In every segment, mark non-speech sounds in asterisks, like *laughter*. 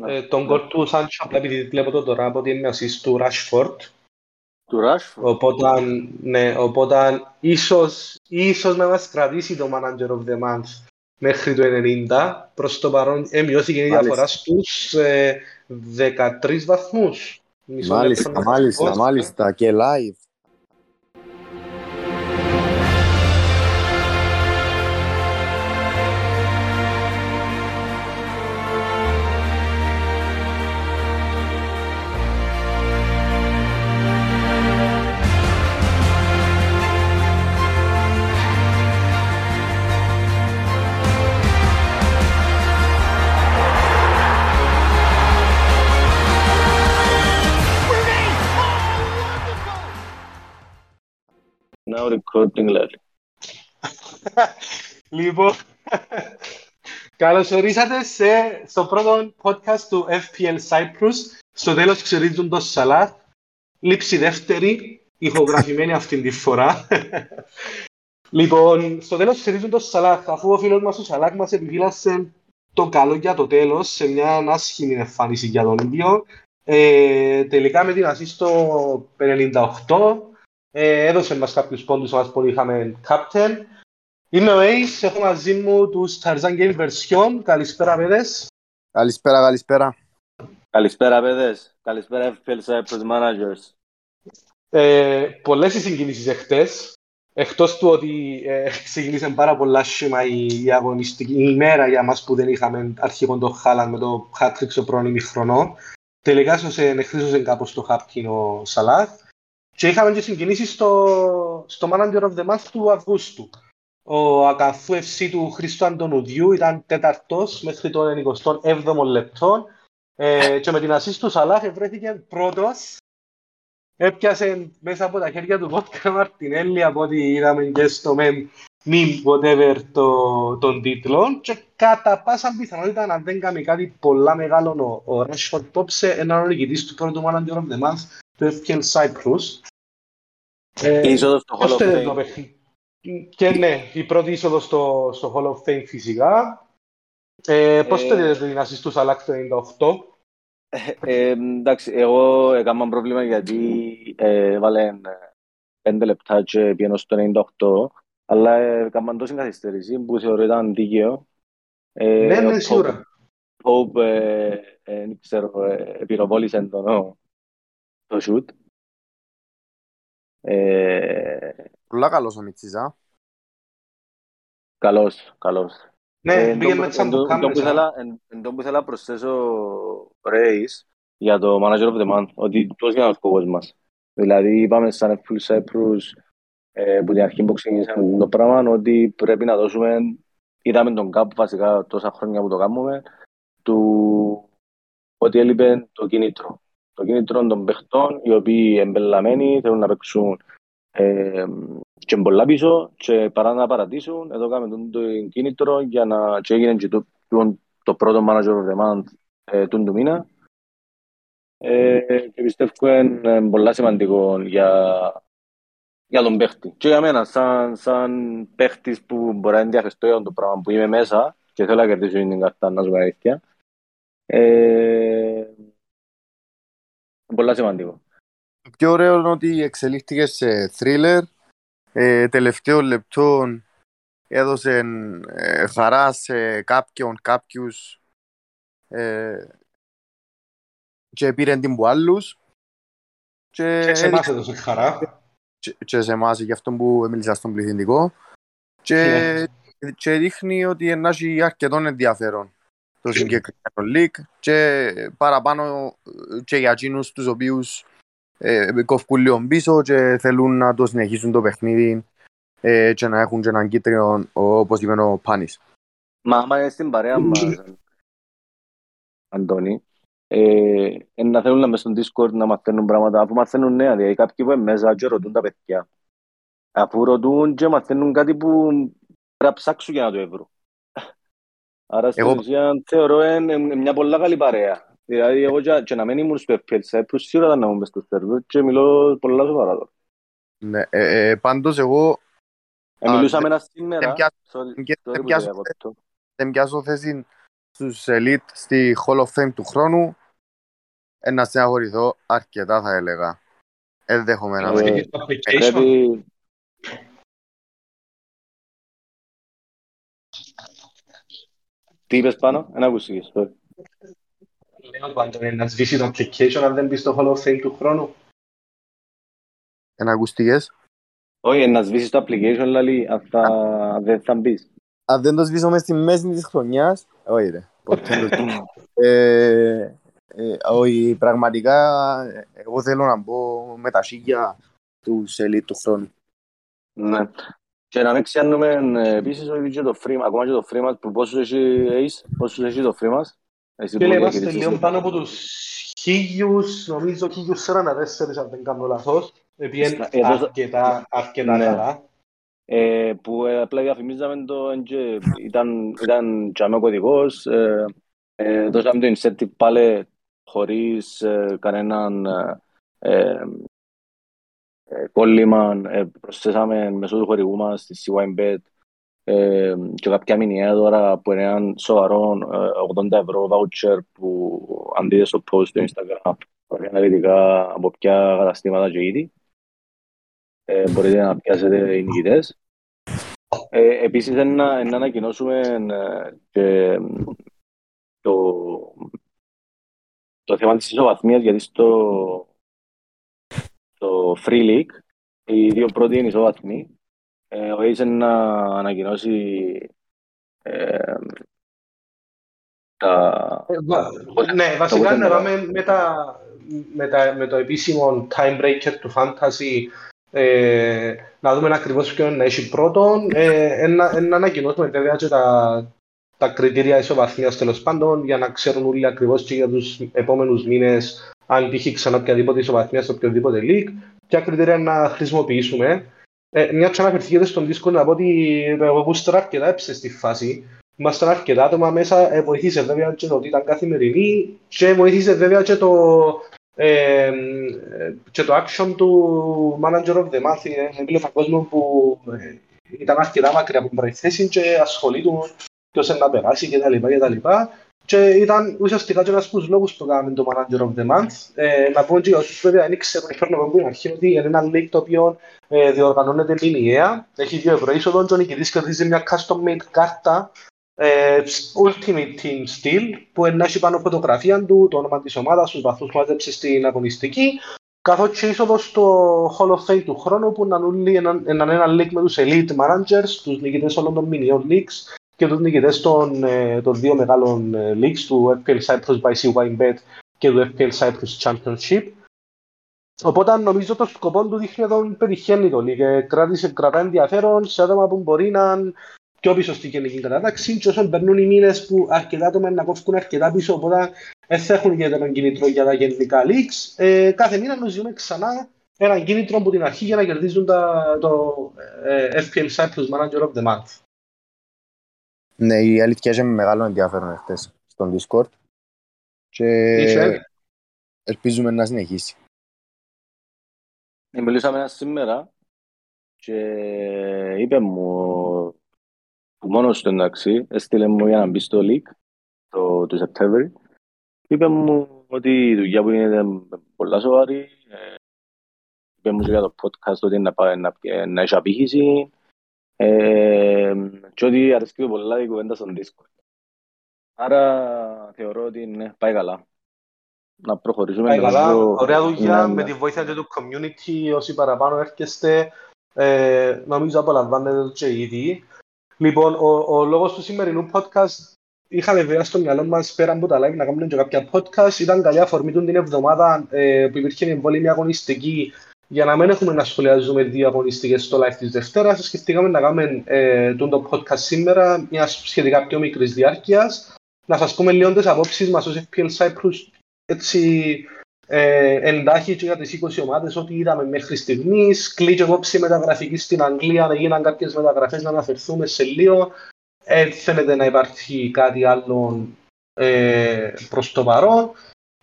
Ναι. Ε, τον Ναι. κόλ του Σάντσο, απλά επειδή βλέπω το τώρα από ότι είναι assist του Rashford. Του Rashford. Οπότε, ναι, οπότε ίσως, ίσως να μας κρατήσει το Manager of the Month μέχρι το 90. Προς το παρόν ε, μειώθηκε η Μάλιστα. διαφορά στους ε, 13 βαθμούς. Μισό Μάλιστα, λεπτό να μάλιστα, σας πω. μάλιστα. Και live. Now recording λέει. Λοιπόν, καλώς ορίσατε σε, στο πρώτο podcast του FPL Cyprus. Στο τέλος ξερίζουν το Σαλάχ. Λήψη δεύτερη, ηχογραφημένη αυτή τη φορά. *laughs* λοιπόν, στο τέλος ξερίζουν το Σαλάχ, αφού ο φίλος μας ο Σαλάχ μας επιφύλασε το καλό για το τέλος, σε μια άσχημη εμφάνιση για τον ίδιο. Ε, τελικά με την ασίστ στο 58, ε, έδωσε μας κάποιους πόντους μας που είχαμε captain. Είμαι ο Ace, έχω μαζί μου τους Tarzan Game Version. Καλησπέρα, παιδες. Καλησπέρα, καλησπέρα. Καλησπέρα παιδες. Καλησπέρα FPL Cyprus Managers. Ε, πολλές οι συγκινήσεις εχθές. Εκτός του ότι ε, ξεκίνησε πάρα πολλά σχήμα η, η αγωνιστική η ημέρα για μας που δεν είχαμε αρχικό το Χάλαν με το hat-trick στο πρώην ημιχρονό. Τελικά σώσε, εχθρίζωσε κάπως το χάπκιν ο Σαλάχ. Και είχαμε και συγκινήσεις στο, στο Manager of the Month του Αυγούστου. Ο ακαθού FC του Χρήστο Αντωνουδιού ήταν τέταρτος μέχρι το 27ο λεπτό ε, και με την ασίστ του Σαλάχ βρέθηκε πρώτος. Έπιασε μέσα από τα χέρια του Βότκα Μαρτινέλli από ό,τι είδαμε και στο meme meme whatever το, τον τίτλο και κατά πάσα πιθανότητα να δεν κάνει κάτι πολλά μεγάλο ο, ο Rashford Πόψε έναν νικητής του πρώτου Manager of the Month του FPL Cyprus ε, Η είσοδος στο Hall πώς of το είδε το Fame. παιχνίδι. Και ναι, η πρώτη είσοδος στο, στο Hall of Fame φυσικά. Ε, πώς Ε, το είδε την assist του Σαλάκ το 98. Ε, εντάξει, εγώ έκανα πρόβλημα γιατί ε, έβαλε πέντε λεπτά και πήγαινε στο 98, αλλά ε, έκαναν τόση καθυστέρηση που θεωρώ ήταν δίκαιο. Ε, ναι, ο ναι, Pope- σίγουρα. Pope, ε, ε, δεν ξέρω, ε, επιροβόλησε τον, ο, το shoot. Ε, Πολλά καλός ο Μιτσής, α. καλός, καλός. Ναι, Ε, πήγε εν με τω- τις εν τω- εν τω που αμπουκάμερες. α. ήθελα- εν- εν τω που ήθελα να προσθέσω Ρέις για το Manager of the Month, ότι τόσο είναι ο σκοπός μας. Δηλαδή είπαμε σαν Full Cyprus ε, που την αρχή που ξεκινήσαμε το πράγμα ότι πρέπει να δώσουμε, είδαμε τον κάπου βασικά τόσα χρόνια που το κάνουμε, του ότι έλειπε το κίνητρο. Το κίνητρο των παιχτών οι οποίοι εμπελαμένοι θέλουν να παίξουν ε, και πολλά πίσω και παρά να παρατήσουν, εδώ κάνουμε τον το κίνητρο για να και έγινε και το, το, το πρώτο manager of the month ε, του του μήνα. Ε, και πιστεύω είναι ε, πολλά σημαντικό για, για τον παίχτη. Και για μένα, σαν, σαν παίχτης που μπορεί να ενδιαφεστώ για το πράγμα που είμαι μέσα και θέλω να κερδίσω την καρτά, να σου πω αλήθεια. Ε, πολλά σημαντικό. Το πιο ωραίο είναι ότι εξελίχθηκε σε thriller. Ε, τελευταίο λεπτό έδωσε ε, χαρά σε κάποιον, κάποιους ε, και πήρε την που άλλους και, Και σε εμάς έδειξε- έδωσε χαρά. και, και σε εμάς για αυτό που μίλησα στον πληθυντικό και, και δείχνει ότι να έχει αρκετό ενδιαφέρον το συγκεκριμένο league και παραπάνω ε, και για εκείνους τους οποίους ε, κόφκουν λίγο πίσω και θέλουν να το συνεχίσουν το παιχνίδι ε, και να έχουν και έναν κίτρινο όπως είπε ο Πάνης. Μα άμα είναι στην παρέα μας, Αντώνη, ε, ε, να θέλουν να μες στο Discord να μαθαίνουν πράγματα, αφού μαθαίνουν νέα, δηλαδή κάποιοι που είναι μέσα και ρωτούν τα παιδιά. Αφού ρωτούν και μαθαίνουν κάτι που πρέπει να ψάξουν για να το βρουν. Άρα στην Εγώ- ουσία θεωρώ είναι είναι μια πολλά καλή παρέα. Δηλαδή εγώ και, και να μην ήμουν στο FPL Cyprus, σίγουρα θα να ήμουν μες στο server και μιλώ πολλά σοβαρά τώρα. Ναι, ε, ε, πάντως εγώ Ε, Α, μιλούσαμε δεν- ένα σήμερα, δεν πιάσω- sorry, και- sorry δεν που πιάσω- διακόπτω. δεν πιάσω θέση στους Elite στη Hall of Fame του χρόνου, ε, να στεναχωρηθώ αρκετά θα έλεγα. Ενδεχομένα. Ε, Έχεις το application; Πρέπει... Τι είπες πάνω, δεν ακούστηκες. sorry. Λέω του Αντώνη να σβήσει το application αν δεν μπεις στο Hall of Fame του χρόνου. Εν ακούστηκες. Όχι, να σβήσεις το application, λαλή, αν θα- δεν θα μπεις. Αν δεν το σβήσω μες στη μέση της χρονιάς, όχι ρε. Ποτέ δεν το σβήσω. Ε, ε, όχι, πραγματικά ε, εγώ θέλω να μπω με τα σίγια του Elite του χρόνου. Ναι. Και να μην ξέρουμε ε, επίσης ότι και το free, ακόμα και το free μας, που πόσους έχει Ace, πόσους έχει το free μας. Εσύ Και που είμαστε διαχειρίζεσαι. λίγο πάνω από τους χίλιους, νομίζω χίλιους 44 αν δεν κάνω λάθος. Επειδή Ε, εδώ- αρκετά, αρκετά Ναι. καλά. Ε, που ε, απλά διαφημίζαμε το εν και ήταν, ήταν και ο κωδικός, ε, ε, δώσαμε το incentive πάλι χωρίς ε, κανέναν ε, ε, ε, κόλλημα, ε, προσθέσαμε μέσω του χορηγού μας στη CYBet ε, και κάποια μηνιαία δώρα που είναι έναν σοβαρό ε, 80 ευρώ voucher που αν δείτε στο post στο Instagram υπάρχει αναλυτικά από ποια καταστήματα και είδη. Ε, μπορείτε να πιάσετε οι νικητές. Ε, επίσης, να, να ανακοινώσουμε ε, και το, το θέμα της ισοβαθμίας, γιατί στο, στο Free League οι δύο πρώτοι είναι ισοβαθμοί. Ε, ο Ace να ανακοινώσει ε, τα... Ε, βα- Ναι, βασικά το να bottom πάμε με, τα, με, τα, με το επίσημο time breaker του Fantasy ε, να δούμε ακριβώς ποιον να έχει πρώτον. Ε, να, να ανακοινώσουμε βέβαια και τα, τα κριτήρια ισοβαθμίας τέλος πάντων για να ξέρουν όλοι ακριβώς και για τους επόμενους μήνες αν τύχει ξανά οποιαδήποτε ισοβαθμία σε οποιοδήποτε league, ποια κριτήρια να χρησιμοποιήσουμε. Ε, μια και αναφερθήκατε στον Discord να πω ότι εγώ γούστερα αρκετά έψε στη φάση. Ήμασταν αρκετά άτομα μέσα, ε, βοήθησε βέβαια και το ότι ήταν καθημερινή και βοήθησε βέβαια και το, ε, ε, και το action του Manager of the Month. Ε, έβλεπα κόσμο που ε, ήταν αρκετά μακριά από την πρώτη θέση και ασχολείται ποιος είναι να περάσει κτλ. Κτλ. Και ήταν ουσιαστικά και ένας από τους λόγους που κάναμε το Manager of the Month. Ε, να πω και για όσους βέβαια δεν ξέρουν, φέρνω από την αρχή ότι είναι ένα league το οποίο ε, διοργανώνεται μηνιαία. Έχει δύο ευρώ είσοδο και ο νικητής κερδίζει μια custom made κάρτα ε, Ultimate Team Steel που να έχει πάνω φωτογραφία του, το όνομα της ομάδας, τους βαθμούς που μάζεψε στην αγωνιστική καθώς και είσοδο στο Hall of Fame του χρόνου που να είναι ένα, ένα, ένα league με τους Elite Managers, τους νικητές όλων των μηνιών leagues και τους νικητές των, ε, των δύο μεγάλων ε, leagues του FPL Cyprus by CYBet και του FPL Cyprus Championship. Οπότε νομίζω το σκοπό του δείχνει εδώ πετυχαίνει το league. Κράτησε, κρατά ενδιαφέρον σε άτομα που μπορεί να είναι πιο πίσω στην γενική κατάταξη και όσο περνούν οι μήνες που αρκετά άτομα να κόφουν αρκετά πίσω οπότε δεν θα έχουν ιδιαίτερο κίνητρο για τα γενικά leagues. Ε, κάθε μήνα nos ζούμε ξανά ένα κίνητρο από την αρχή για να κερδίζουν τα, το ε, FPL Cyprus Manager of the Month. Ναι, η αλήθεια είχε μεγάλο ενδιαφέρον χτες στον Discord και Είχε. ελπίζουμε να συνεχίσει. Ε, Μιλήσαμε ένα σήμερα και είπε μου που μόνος του εντάξει, έστειλε μου για να μπει στο league το, το Σεπτέμβρη. Είπε μου ότι η δουλειά που γίνεται πολλά σοβαρή. Ε, είπε μου και για το podcast ότι να, πάει, να, να έχει απήχηση. Ε, και ότι αρέσκει του πολλά η κουβέντα στον Discord. Άρα θεωρώ ότι ναι, πάει καλά. Να προχωρήσουμε. Πάει καλά, νομίζω- ωραία δουλειά Ναι, με ναι. τη βοήθεια και του community, όσοι παραπάνω έρχεστε, ε, νομίζω απολαμβάνετε το και ήδη. Λοιπόν, ο, ο λόγος του σημερινού podcast είχαμε βέβαια στο μυαλό μας πέρα από τα live να κάνουμε και κάποια podcast. Ήταν καλή αφορμή του την εβδομάδα ε, που υπήρχε εμβόλυμη αγωνιστική για να μην έχουμε να σχολιάζουμε δύο αγωνιστικές στο live της Δευτέρας. Σκεφτήκαμε να κάνουμε ε, τούτο το podcast σήμερα, μια σχετικά πιο μικρής διάρκειας. Να σας πούμε λίγο τις απόψεις μας ως FPL Cyprus έτσι ε, εντάχει και για τις 20 ομάδες ό,τι είδαμε μέχρι στιγμής. Κλείτσε κόψη μεταγραφική στην Αγγλία, έγιναν κάποιες μεταγραφές να αναφερθούμε σε λίγο. Ε, φαίνεται να υπάρχει κάτι άλλο ε, προς το παρόν.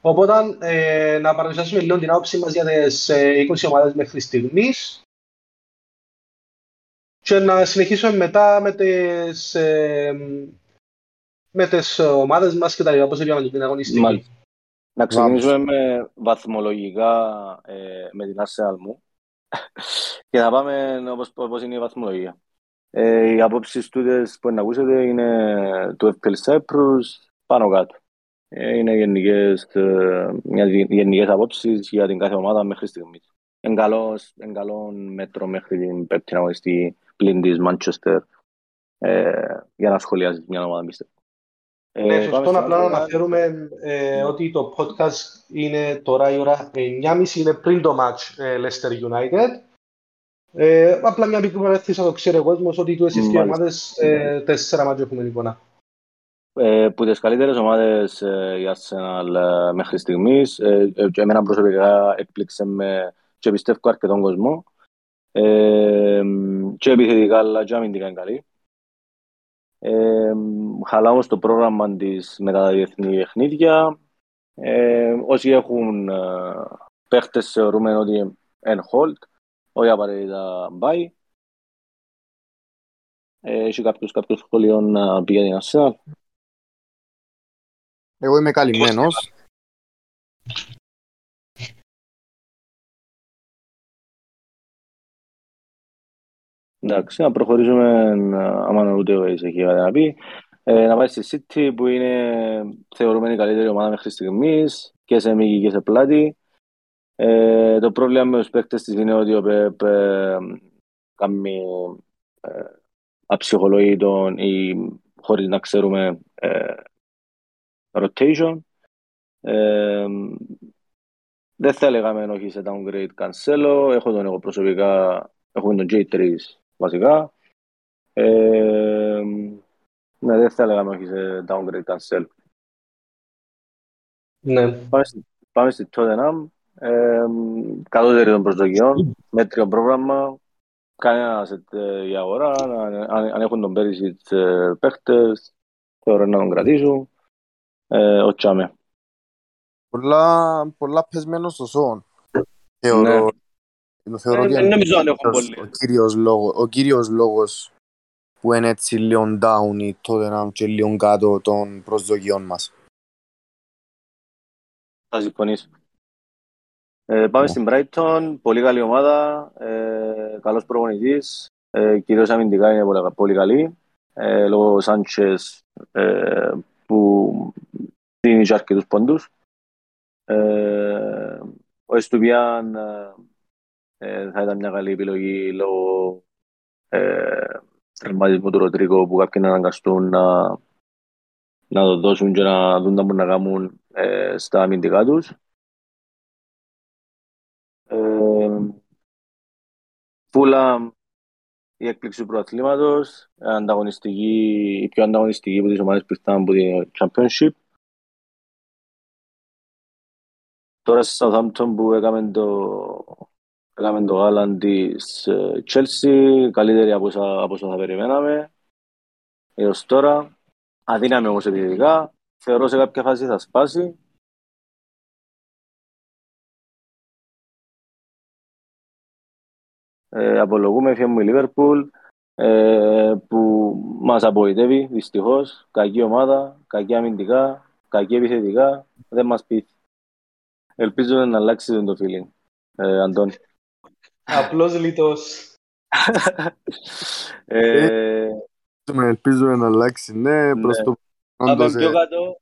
Οπότε ε, να παρουσιάσουμε λίγο την άποψή μας για τις ε, 20 ομάδες μέχρι στιγμής και να συνεχίσουμε μετά με τις, ε, με τις ομάδες μας και τα λοιπά, πώς έγινε την αγωνιστική. Μάλιστα. Να ξεκινήσουμε με βαθμολογικά ε, με την Arsenal μου και να πάμε όπως, όπως είναι η βαθμολογία. Ε, οι απόψεις τούτες που να ακούσετε είναι του FPL Cyprus πάνω κάτω. Ε, είναι γενικές, ε, γενικές απόψεις για την κάθε ομάδα μέχρι στιγμής. Εν καλός μέτρο μέχρι την πέπτη αγωνιστή πλην της Manchester ε, για να σχολιάζει μια ομάδα πιστεύω. Ναι, ε, σωστό απλά να αναφέρουμε ε, ότι το podcast είναι τώρα η ώρα 9.30 είναι πριν το match ε, Leicester United. Ε, απλά μια μικρή παρέθεση να το ξέρει ο κόσμος ότι του εσείς και οι ομάδες ε, τέσσερα μάτια έχουμε εικόνα. Ε, που τις καλύτερες ομάδες ε, η Arsenal ε, μέχρι στιγμής ε, ε, εμένα προσωπικά εκπλήξε με και πιστεύω αρκετόν κόσμο ε, και επιθετικά αλλά και αμυντικά είναι καλή. Ε, χαλά όμως το πρόγραμμα της με τα διεθνή παιχνίδια. Ε, όσοι έχουν ε, παίχτες θεωρούμε ότι είναι hold, όχι απαραίτητα buy. Ε, έχει κάποιος, κάποιος σχολείο να πει για την Arsenal. Εγώ είμαι καλυμμένος. Εντάξει, να προχωρήσουμε, άμα ούτε ο έχει κάτι να πει. Ε, να πάει στη City που είναι θεωρούμενη η καλύτερη ομάδα μέχρι στιγμής και σε μήκη και σε πλάτη. Ε, το πρόβλημα με τους παίκτες της είναι ότι ο Πεπ ε, κάνει ε, αψυχολογήτων ή χωρίς να ξέρουμε ε, rotation. Ε, δεν θα έλεγαμε όχι σε downgrade cancelo. Έχω τον εγώ προσωπικά, έχουμε τον J3 βασικά. Ε, ναι, δεν θα έλεγαμε όχι σε downgrade cancel. Ναι. Πάμε, πάμε στη Tottenham. Ε, κατώτερη των προσδοκιών, μέτριο πρόγραμμα, κανένα σε η αγορά, αν, αν, έχουν τον πέρυσι τις ε, παίχτες, θεωρώ να τον κρατήσουν. Ε, ο Τσάμε. Πολλά, πολλά πεσμένος στο σόν. Θεωρώ, ναι. Θεωρώ ότι είναι ο κύριος, λόγος, ο κύριος λόγος που είναι έτσι λίγο down ή τότε να και λίγο κάτω των προσδοκιών μας. Θα συμφωνήσω. Ε, πάμε yeah. στην Brighton, πολύ καλή ομάδα, ε, καλός προπονητής, ε, κυρίως αμυντικά είναι πολύ, πολύ καλή, ε, λόγω Σάντσες ε, που δίνει και αρκετούς πόντους. Ε, ο Εστουβιάν ε, ε, θα ήταν μια καλή επιλογή λόγω ε, τραυματισμού του Ροτρίκο που κάποιοι να αναγκαστούν να, να το δώσουν και να δουν να μπορούν να κάνουν ε, στα αμυντικά τους. Ε, Φούλα η έκπληξη του προαθλήματος, ανταγωνιστική, η πιο ανταγωνιστική από τις ομάδες που ήρθαν από την Championship. Τώρα στη Southampton που έκαμε το, Έκαμε το γάλαν της Chelsea, καλύτερη από όσα, από όσα θα περιμέναμε έως τώρα. Αδύναμη όμως επιθετικά. Θεωρώ σε κάποια φάση θα σπάσει. Ε, απολογούμε φίλοι μου η Liverpool ε, που μας απογοητεύει δυστυχώς. Κακή ομάδα, κακή αμυντικά, κακή επιθετικά. Δεν μας πει. Ελπίζω να αλλάξει το feeling. Ε, Αντώνη. Απλώς λιτός. *laughs* ε, ελπίζουμε να αλλάξει, ναι, ναι. προς το... Πάμε πιο κάτω,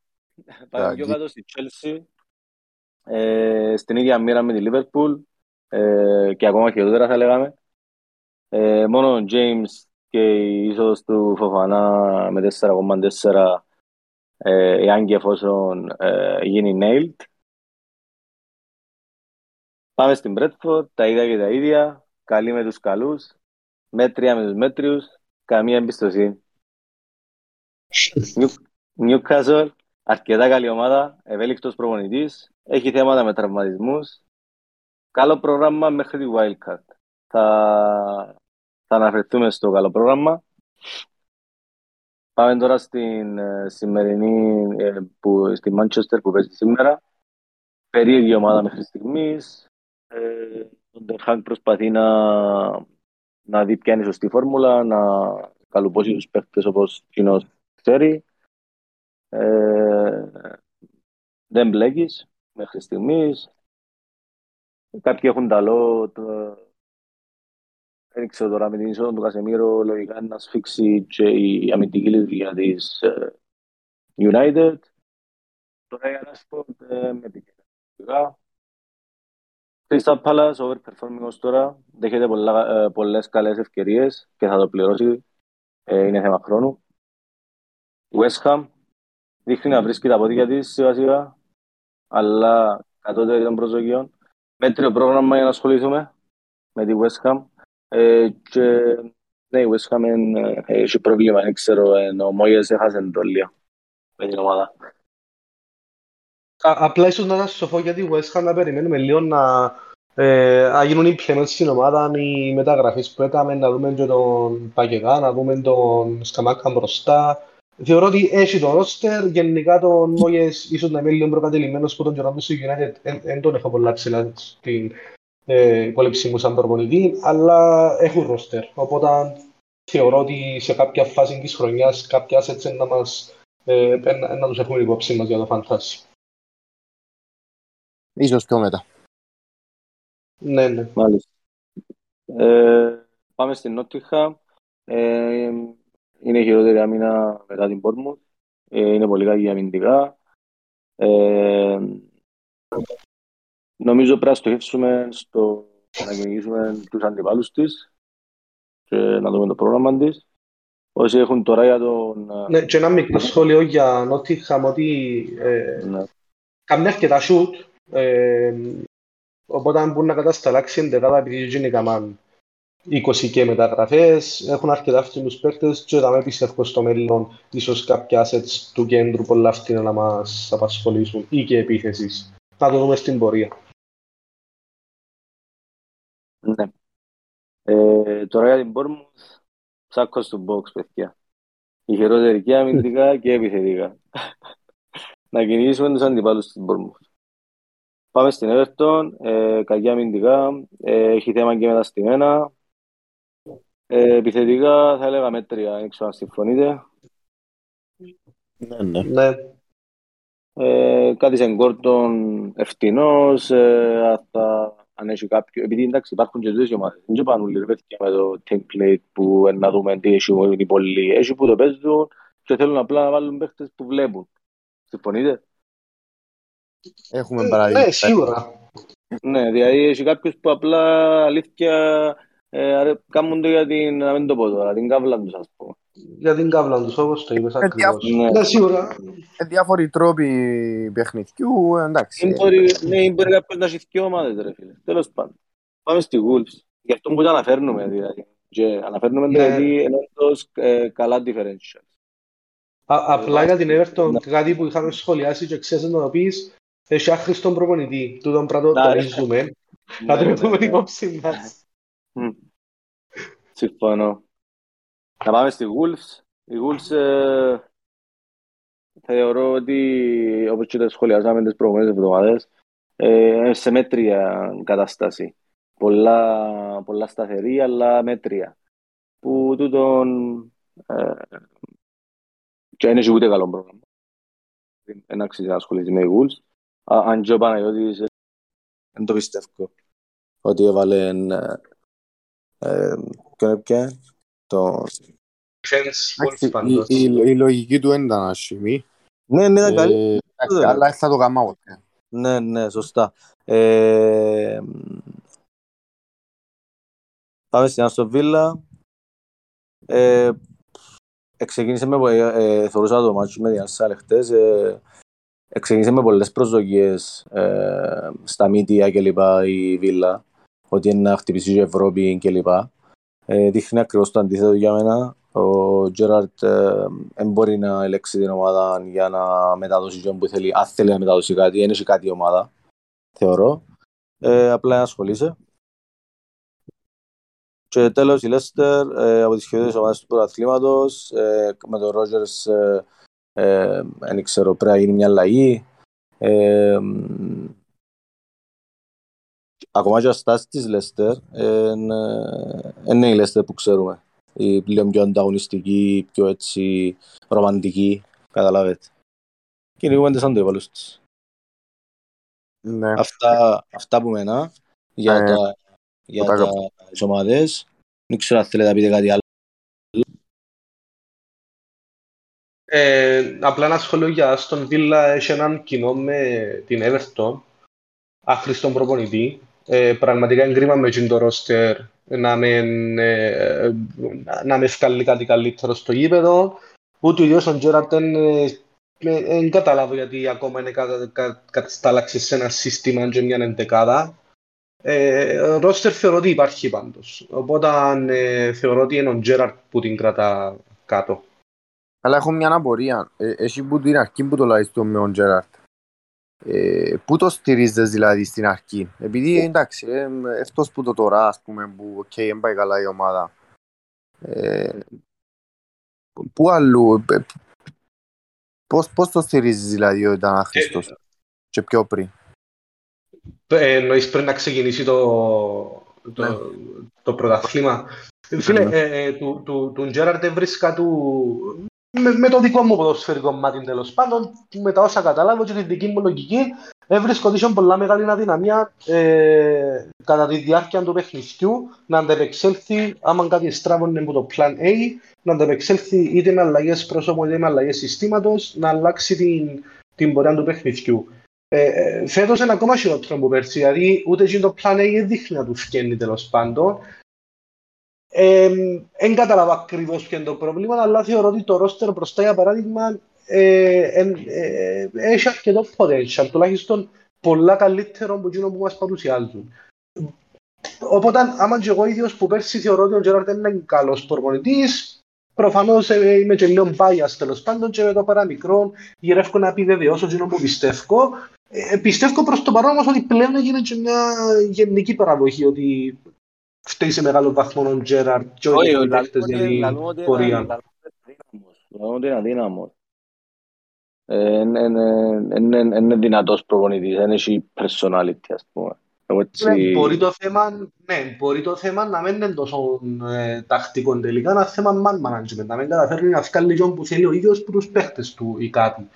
πάμε πιο κάτω στη Chelsea, ε, στην ίδια μοίρα με τη Liverpool ε, και ακόμα χειρότερα θα λέγαμε. Ε, μόνο ο James και η είσοδος του Φοφανά με 4,4 ε, εάν και εφόσον ε, γίνει nailed. Πάμε στην Μπρέτφορντ, τα ίδια και τα ίδια, καλή με τους καλούς, μέτρια με τους μέτριους, καμία εμπιστοσύνη. *laughs* Newcastle, αρκετά καλή ομάδα, ευέλικτος προπονητής, έχει θέματα με τραυματισμούς, καλό πρόγραμμα μέχρι τη Wildcard. Θα, θα αναφερθούμε στο καλό πρόγραμμα. Πάμε τώρα στην ε, σημερινή, ε, που, στη Manchester που παίζει σήμερα. Περίεργη ομάδα μέχρι στιγμής, ο Ντερχάκ προσπαθεί να, να δει ποια είναι η σωστή φόρμουλα, να καλουπώσει τους παίχτες όπως κοινός ξέρει. Ε, δεν μπλέκεις μέχρι στιγμής. Κάποιοι έχουν ταλό, το... δεν ξέρω τώρα με την είσοδο του Κασεμίρο λογικά να σφίξει και η αμυντική λειτουργία της ε, United. Τώρα η Ράσπορτ ε, με επικοινωνικά. Crystal Palace, overperforming ως τώρα, δέχεται πολλά, ε, πολλές καλές ευκαιρίες και θα το πληρώσει, ε, είναι θέμα χρόνου. West Ham δείχνει να βρίσκει τα πόδια της σιγά σιγά, αλλά κατώτερη των προσδοκιών. Μέτριο πρόγραμμα για να ασχοληθούμε με τη West Ham. Ε, και ναι, η West Ham ε, έχει πρόβλημα, δεν ξέρω, ο Μόγιας έχασε το λίγο με την ομάδα. Απλά ίσως να σας σοφό γιατί West Ham να περιμένουμε λίγο να, ε, να γίνουν implements στην ομάδα οι μεταγραφές που έκαμε, να δούμε και τον Πακεγά, να δούμε τον Σκαμάκα μπροστά. Θεωρώ ότι έχει τον ρόστερ, γενικά τον Μόγες ίσως να είναι λίγο προκατελημένος που τον καιρό του στο United, δεν τον έχω πολλά ψηλά στην ε, υπόλοιψη μου σαν προπονητή, αλλά έχουν ρόστερ. Οπότε θεωρώ ότι σε κάποια φάση της χρονιάς κάποια assets να, μας, ε, να, να τους έχουμε υπόψη μας για το φαντάσιο. Ίσως πιο μετά. Ναι, ναι. Μάλιστα. Ε, πάμε στην Νότιχα. Ε, είναι η χειρότερη άμυνα μετά την Πόρμου. Ε, είναι πολύ κακή αμυντικά. Ε, νομίζω πρέπει να στοχεύσουμε στο να κυνηγήσουμε τους αντιπάλους της και να δούμε το πρόγραμμα της. Όσοι έχουν τώρα για τον... Ναι, και ένα μικρό σχόλιο για Νότιχαμ ότι ε, ναι. κάνει αρκετά σούτ ε, οπότε μπορούν να κατασταλάξει εντεκάδα επειδή είναι καμάν 20 και μεταγραφές, έχουν αρκετά αυτούς παίκτες και θα με πιστεύω στο μέλλον ίσως κάποια assets του κέντρου πολλά αυτοί να μας απασχολήσουν ή και επίθεσης. Θα το δούμε στην πορεία. Ναι. Ε, τώρα για την Bournemouth, τσάκος του box, παιδιά. Η χειρότερη και αμυντικά και επιθετικά. να κυνηγήσουμε τους αντιπάλους στην Bournemouth. Πάμε στην Everton, ε, κακή αμυντικά, ε, έχει θέμα και με τα στημένα. Ε, επιθετικά θα έλεγα μέτρια, δεν ξέρω αν συμφωνείτε. Ναι, ναι. ναι. Ε, κάτι σε γκόρτον ευθυνός, ε, θα, αν έχει κάποιο, επειδή εντάξει υπάρχουν και δύο ομάδες, δεν πάνε όλοι παιδιά με το template που να δούμε τι έχει οι πολλοί, έχει που το παίζουν και θέλουν απλά να βάλουν παίχτες που βλέπουν. Συμφωνείτε; Έχουμε Ε, παραδείγματα. Ναι, σίγουρα. Ναι, δηλαδή έχει κάποιους που απλά αλήθεια ε, αρε- κάνουν το για την, να μην το πω τώρα, την κάβλα τους ας πούμε. Για την κάβλα τους, όπως το είπες ακριβώς. Ναι. Ναι, σίγουρα. Ε, διάφοροι τρόποι παιχνιδιού, εντάξει. Ή μπορεί, ναι, ή μπορεί κάποιος να έχει δύο ομάδες ρε φίλε. Τέλος πάντων. Πάμε στη Wolves. Γι' αυτό που τα αναφέρνουμε δηλαδή. Και αναφέρνουμε Ναι. δηλαδή ενώντας ε, καλά differentials. Α- Απλά για την Everton, κάτι που είχαμε σχολιάσει και ξέρεις να το πεις, έχει άχρηστον προπονητή. Τούτον πρέπει να το Ναι, ρε. τονίζουμε. Να το Ναι, έχουμε ναι, ναι. υπόψη μας. Μμ. Συμφωνώ. Να πάμε στη Wolves. Η Wolves ε, θεωρώ ότι όπως και τα σχολιάσαμε τις προηγούμενες εβδομάδες ε, σε μέτρια κατάσταση. Πολλά, πολλά σταθερή αλλά μέτρια. Που τούτον ε, και δεν έχει ούτε καλό πρόγραμμα. Δεν αξίζει να ασχοληθεί με η Wolves. Α, Αν και ο Παναγιώτης ε, δεν το πιστεύω ότι έβαλε ε, ε, ποιον έπιανε, το... Defense, Εντάξει, Wolves πάντως. η, η, η λογική του δεν ήταν άσχημη. Ναι, ναι, ήταν καλή. Ε, εντάξει, Ναι. αλλά θα το κάνω ποτέ. Ναι, ναι, σωστά. Ε, πάμε στην Άστον Βίλα. Ε, ξεκίνησε με, ε, ε, θεωρούσα το μάτσο με την Αρσάλ χτες, ε, ξεκίνησε με πολλές προσδοκίες ε, στα μύτια και λοιπά η Βίλα, ότι είναι να χτυπήσει η Ευρώπη και λοιπά. Ε, δείχνει ακριβώς το αντίθετο για μένα. Ο Τζέραρτ ε, δεν μπορεί να ελέξει την ομάδα για να μεταδώσει τον που θέλει. Αν θέλει να μεταδώσει κάτι, δεν έχει κάτι η ομάδα, θεωρώ. Ε, απλά να ασχολείσαι. Και τέλος η Λέστερ ε, από τις χειρότερες ομάδες του πρωταθλήματος ε, με τον Ρότζερς ε, ε, δεν ξέρω πρέπει να γίνει μια αλλαγή ε, μ, ακόμα και αστάσεις της Λέστερ είναι η Λέστερ που ξέρουμε η πλέον πιο ανταγωνιστική, πιο έτσι ρομαντική καταλάβετε κυνηγούμε τις αντιπαλούς της. Ναι. Αυτά, αυτά που μένα για, Ε, τα, για τα τα, τις ομάδες. Δεν ξέρω αν θέλετε να πείτε κάτι άλλο. Ε, απλά ένα σχόλιο για Αστον Βίλα έχει έναν κοινό με την Everton, άχρηστον προπονητή. Ε, πραγματικά εγκρίμα με το ρόστερ να με, ε, να με βγάλει κάτι καλύτερο στο γήπεδο. Ούτε ο ίδιος ο Τζέραρτ δεν ε, δεν καταλάβω γιατί ακόμα είναι κα, κα, καταστάλαξει σε ένα σύστημα και μια εντεκάδα. Ε, ρόστερ θεωρώ ότι υπάρχει πάντως. Οπότε ε, θεωρώ ότι είναι ο Τζέραρτ που την κρατά κάτω. Αλλά έχω μια απορία. Ε, Εσύ που την αρχή που το λάζεις με τον Τζέραρτ. Ε, πού το στηρίζεις δηλαδή στην αρχή; Επειδή εντάξει, ε, αυτός που το τώρα ας πούμε που οκ, δεν πάει καλά η ομάδα. Ε, πού αλλού, ε, πώς, πώς το στηρίζεις δηλαδή όταν ήταν άχρηστος και πιο πριν; Ε, εννοείς πριν να ξεκινήσει το, το, Ναι. το πρωτάθλημα; Φίλε, Ναι. ε, ε, του, του, του Τζέραρτ έβρισκα του με, με το δικό μου ποδοσφαιρικό μάτι τέλος πάντων, με τα όσα καταλάβω και τη δική μου λογική, έβρισκα ότι είχε πολλά μεγάλη αδυναμία ε, κατά τη διάρκεια του παιχνιδιού να αντεπεξέλθει, άμα κάτι στράβωνε από το Plan A, να αντεπεξέλθει είτε με αλλαγές πρόσωπων είτε με αλλαγές συστήματος, να αλλάξει την, την πορεία του παιχνιδιού. Ε, ε, φέτος είναι ακόμα χειρότερο από πέρσι, δηλαδή ούτε και το Plan A δεν δείχνει να του φκένει τέλος πάντων. Δεν κατάλαβα ακριβώς ποιο είναι το πρόβλημα, αλλά θεωρώ ότι το ρόστερ μπροστά, για παράδειγμα, ε, ε, ε, έχει αρκετό potential, τουλάχιστον πολλά καλύτερο από εκείνο που μας παρουσιάζουν. Οπότε, άμα και εγώ ίδιος που πέρσι θεωρώ ότι ο Τζέραρτ είναι καλός προπονητής, προφανώς ε, είμαι και λίγο bias τέλος πάντων και εδώ πέρα μικρό γυρεύω να επιβεβαιώσω εκείνο που πιστεύω. Ε, πιστεύω προς το παρόν όμως ότι πλέον έγινε και μια γενική παραδοχή ότι φταίει σε μεγάλο βαθμό ο Τζέραρτ και όχι οι λάλτες για την πορεία. Λαλούμε ότι είναι αδύναμος. Ε, Είναι είναι- είναι- είναι δυνατός προπονητής, δεν έχει personality, ας πούμε. Εγώ έτσι- Ναι, μπορεί το θέμα, ναι, μπορεί το θέμα να μην είναι τόσο ε, τακτικό τελικά, ένα θέμα man management, να μην καταφέρει να βγάλει λίγο που θέλει ο ίδιος που τους παίχτες του ή κάτι.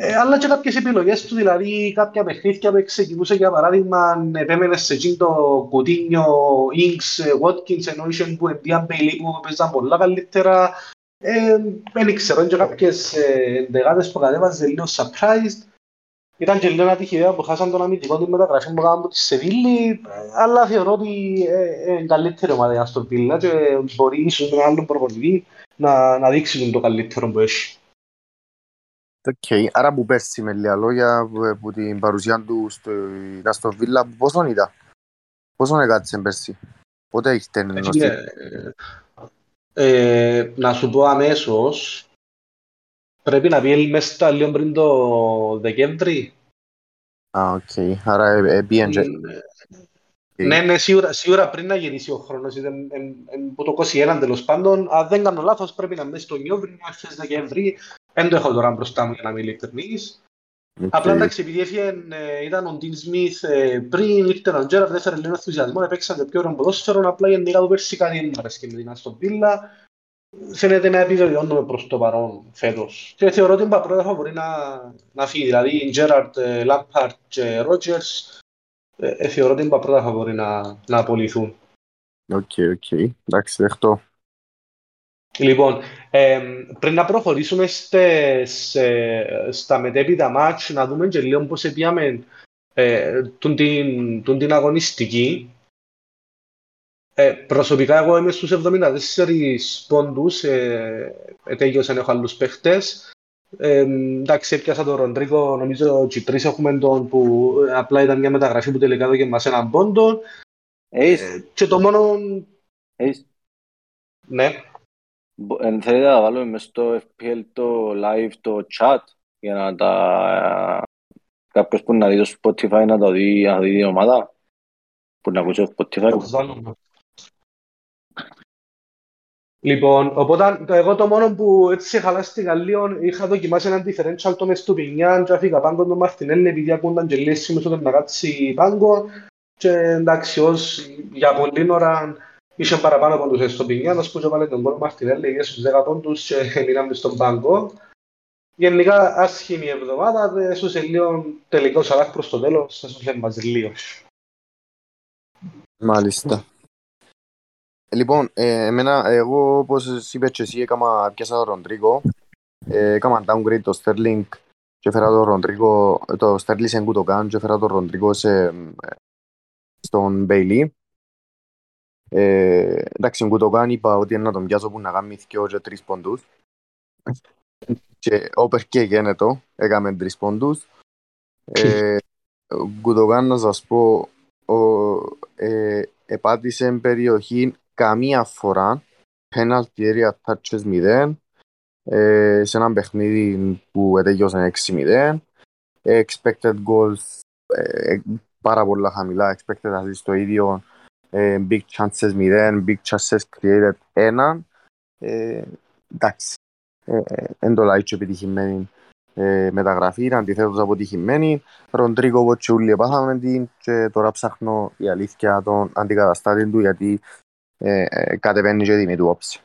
Ε, αλλά και κάποιες επιλογές του, δηλαδή κάποια παιχνίδια που ξεκινούσε για παράδειγμα επέμενε σε εκείνο το κουτίνιο Inks, ε, Watkins, ενώ είχε που εντίαν Bailey που παίζαν πολλά καλύτερα. Ε, δεν ξέρω, είναι και κάποιες ε, εντεκάδες που κατέβαζε λίγο surprised. Ήταν και λίγο ατυχηδέα που χάσαν τον αμυντικό την μεταγραφή που κάναμε από τη Σεβίλη, ε, αλλά θεωρώ ότι ε, είναι καλύτερη ομάδα η Άστον Βίλα και μπορεί ίσως με έναν άλλον προπονητή να, να δείξει το καλύτερο που έχει. Οκ, άρα που πέρσι με λίγα λόγια που, που την παρουσία του στο Αστον Βίλα, πόσον ήταν, πόσον έκατσε πέρσι, πότε έχετε ενώσει. Ε, ε, να σου πω αμέσως, πρέπει να πει μέσα στα λίγο πριν το Δεκέμβρη. Α, οκ, άρα ε, ε, πήγαινε και- Ναι, ναι, σίγουρα, σίγουρα πριν να γυρίσει ο χρόνος, ήταν εν, εν, που το 21 τέλος πάντων. Αν δεν κάνω λάθος, πρέπει να μέσα στο Νιόβρη, αρχές Δεκέμβρη. Δεν το έχω τώρα μπροστά μου για να είμαι ειλικρινής. οκ. Απλά εντάξει, επειδή έφυγε, ε, ήταν ο Ντίν Σμιθ ε, πριν, ήρθε ο Τζέραρτ, έφερε λίγο ενθουσιασμό, έπαιξαν το πιο ωραίο ποδόσφαιρο, απλά γενικά του πέρσι κάτι δεν μου αρέσει με την Αστον Βίλα. Φαίνεται να επιβεβαιώνουμε προς το παρόν φέτος. Και θεωρώ ότι η πρώτα μπορεί να, να φύγει, δηλαδή Τζέραρτ, Λάμπαρτ και Ρότζερς, ε, ε, θεωρώ ότι η πρώτα μπορεί να, να απολυθούν. OK, OK, εντάξει, δεχτώ. Λοιπόν, ε, πριν να προχωρήσουμε στες, ε, στα μετέπειτα ματς, να δούμε και λίγο πώς επήαμε ε, τούτην την, τούτην την αγωνιστική. Ε, προσωπικά εγώ είμαι στους 74 πόντους, ε, ε, τέλειωσαν έχω άλλους παίχτες. Ε, εντάξει, έπιασα τον Ροντρίκο, νομίζω και τρεις έχουμε τον που ε, απλά ήταν μια μεταγραφή που τελικά έδωκε μας έναν πόντο. Έχεις, Ε, και το μόνο, έχεις, ναι, μπο- εν θέλετε να βάλουμε μες στο FPL το live το chat για να τα... κάποιος που να δει το Spotify να το δει, να δει την ομάδα που να ακούσει το Spotify. Θα τους βάλουμε. Λοιπόν, οπότε το- εγώ το μόνο που έτσι χαλάστηκα λίγο, είχα δοκιμάσει έναν differential τον Εστουπινιάν και αφήκα πάγκο τον Μαρτινέλli επειδή ακούνταν και λίγες σημείς όταν να κάτσει πάγκο και εντάξει, ως για πολλή ώρα είχε παραπάνω από τους Εστουπινιάν, ως που και βάλε τον κόλ Μαρτινέλli, είχε στους 10 πόντους και *laughs* μείναμε στον πάγκο. γενικά άσχημη εβδομάδα, δε έσωσε λίγο τελικός σαλάχ προς το τέλος, έσωσε μας λίγος. Μάλιστα. Λοιπόν, ε, εμένα, εγώ όπως είπες και εσύ, έκανα, πιάσα τον Ροντρίκο, ε, έκανα downgrade το Sterling και έφερα τον Ροντρίκο, το Sterling σε Γκουτοκάν και έφερα τον Ροντρίκο σε, ε, στον Μπέιλι. Ε, εντάξει, ο Γκουτοκάν είπα ότι να τον πιάσω που να κάνει δυο και τρεις πόντους. Και όπερ και γένετο, έκαμε τρεις πόντους. Ε, ο Γκουτοκάν, να σας πω, ο, ε, επάτησε περιοχή καμία φορά, penalty area touches 0, ε, σε ένα παιχνίδι που ετέγιωσαν 6-0, expected goals ε, πάρα πολλά χαμηλά, expected assists το ίδιο, ε, big chances 0, big chances created 1. Ε, εντάξει, δεν το λέει και επιτυχημένη ε, μεταγραφή, είναι αντιθέτως αποτυχημένη. Ροντρίκο Βοτσούλη επάθαμε την και τώρα ψάχνω η αλήθεια τον αντικαταστάτη του γιατί ε, ε, κατεβαίνει και την του όψη.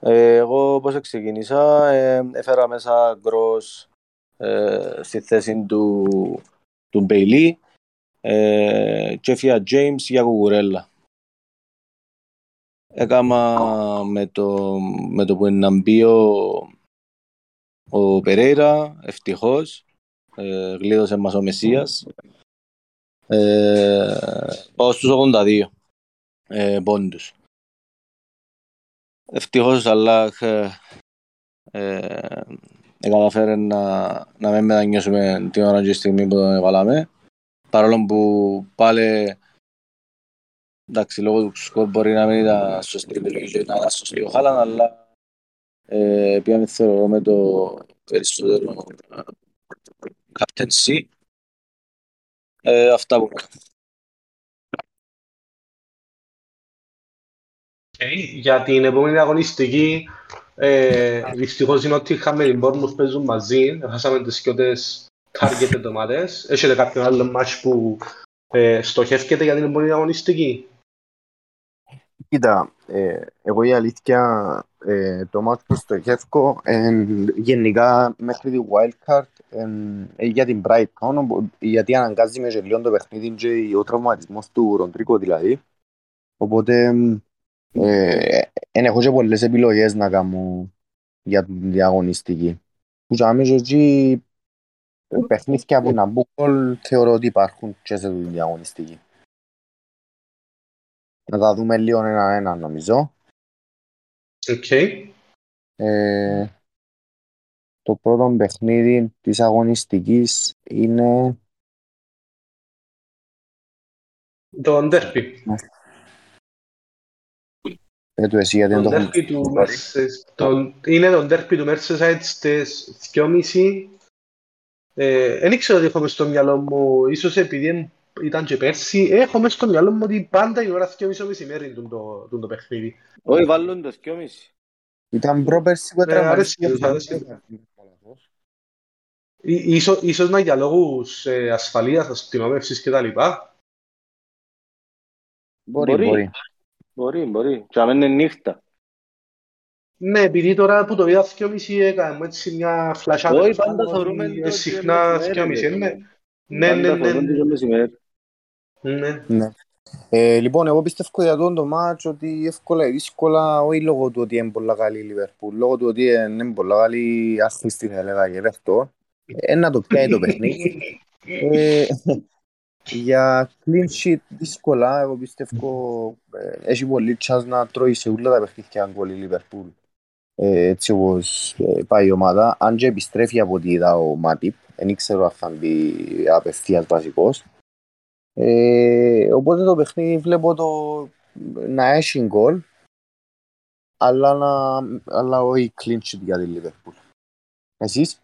Ε, εγώ πώς ξεκίνησα, ε, έφερα μέσα γκρος ε, στη θέση του, του Μπέιλι ε, και έφυγα James για κουκουρέλα. Έκαμα με το, με το που είναι να μπει ο, ο Περέιρα, ευτυχώς, ε, γλίδωσε μας ο Μεσσίας. Ε, πάω στους 82 ε, πόντους. Ευτυχώς αλλά ε, ε, καταφέρει να, να μην μετανιώσουμε την ώρα και στιγμή που τον έβαλαμε. Παρόλο που πάλι εντάξει, λόγω του σκορ μπορεί να μην ήταν σωστή επιλογή και να ήταν σωστή ο Χάλαν, αλλά ε, πήγαμε θεωρώ με το περισσότερο captaincy. Ε, αυτά που Για την επόμενη αγωνιστική, ε, δυστυχώς είναι ότι είχαμε την πόρμους που παίζουν μαζί, χάσαμε τις σκιώτες target εβδομάδες. Έχετε κάποιον άλλο match που ε, στοχεύκεται για την επόμενη αγωνιστική; Κοίτα, ε, εγώ η αλήθεια ε, το match που στοχεύω ε, γενικά μέχρι τη wildcard ε, για την Brighton γιατί αναγκάζει με λίγο το παιχνίδι και ο τραυματισμός του Ροντρίκο δηλαδή. Οπότε ε, έχω και πολλές επιλογές να κάνω για την διαγωνιστική. Που για μένα εκεί παιχνίδια που να μπουν θεωρώ ότι υπάρχουν και σε την διαγωνιστική. Να τα δούμε λίγο ένα-ένα νομίζω. Okay. Ε, το πρώτο παιχνίδι της αγωνιστικής είναι... Το Underpi. Ε, του εσύ γιατί δεν το Το έχουμε derby του Merses- το- Είναι το derby του Merseyside στις 2.30. Ε, Δεν ήξερα ότι έχω μες στο μυαλό μου, ίσως επειδή εν- ήταν και πέρσι, έχω μες στο μυαλό μου ότι πάντα η ώρα 2.30 μεσημέρι του το, του το παιχνίδι. Όχι, βάλουν το 2,5. Ήταν πρόπερση που Ε, αρέσει, τραυματίστηκε. αρέσει. Ή- Ίσως, ίσως να για λόγους ε, ασφαλείας, αστυνομεύσης κτλ. Μπορεί, Μπορεί. μπορεί. Μπορεί, μπορεί. Και αν είναι νύχτα. Ναι, επειδή τώρα που το είδα 2.30 έκανα μου έτσι μια φλασιά. Όχι, πάντα θεωρούμε το Ε, και Συχνά μεσημέρι, 2.30, ρε. ναι. Ναι, ναι, Πάντα ναι. φορούν το μεσημέρι. ναι. Ναι. Ε, λοιπόν, εγώ πιστεύω για τον το μάτς ότι εύκολα ή δύσκολα, όχι λόγω του ότι είναι πολλά καλή η Λιβερπούλ, λόγω του ότι είναι πολλά καλή άσχηστη θα έλεγα και αυτό, ε, να το πιάει το *laughs* παιχνίδι. Ε, για clean sheet δύσκολα, εγώ πιστεύω ε, έχει πολύ chance να τρώει σε όλα τα παιχνίδια γκολ η Λιβερπούλ. Ε, έτσι όπως ε, πάει η ομάδα, αν και επιστρέφει από ό,τι είδα ο Μάτιπ, δεν ξέρω αν θα μπει απευθείας βασικός. Ε, οπότε το παιχνίδι βλέπω το να έχει γκολ, αλλά, να, αλλά όχι clean sheet για τη Liverpool. Εσείς;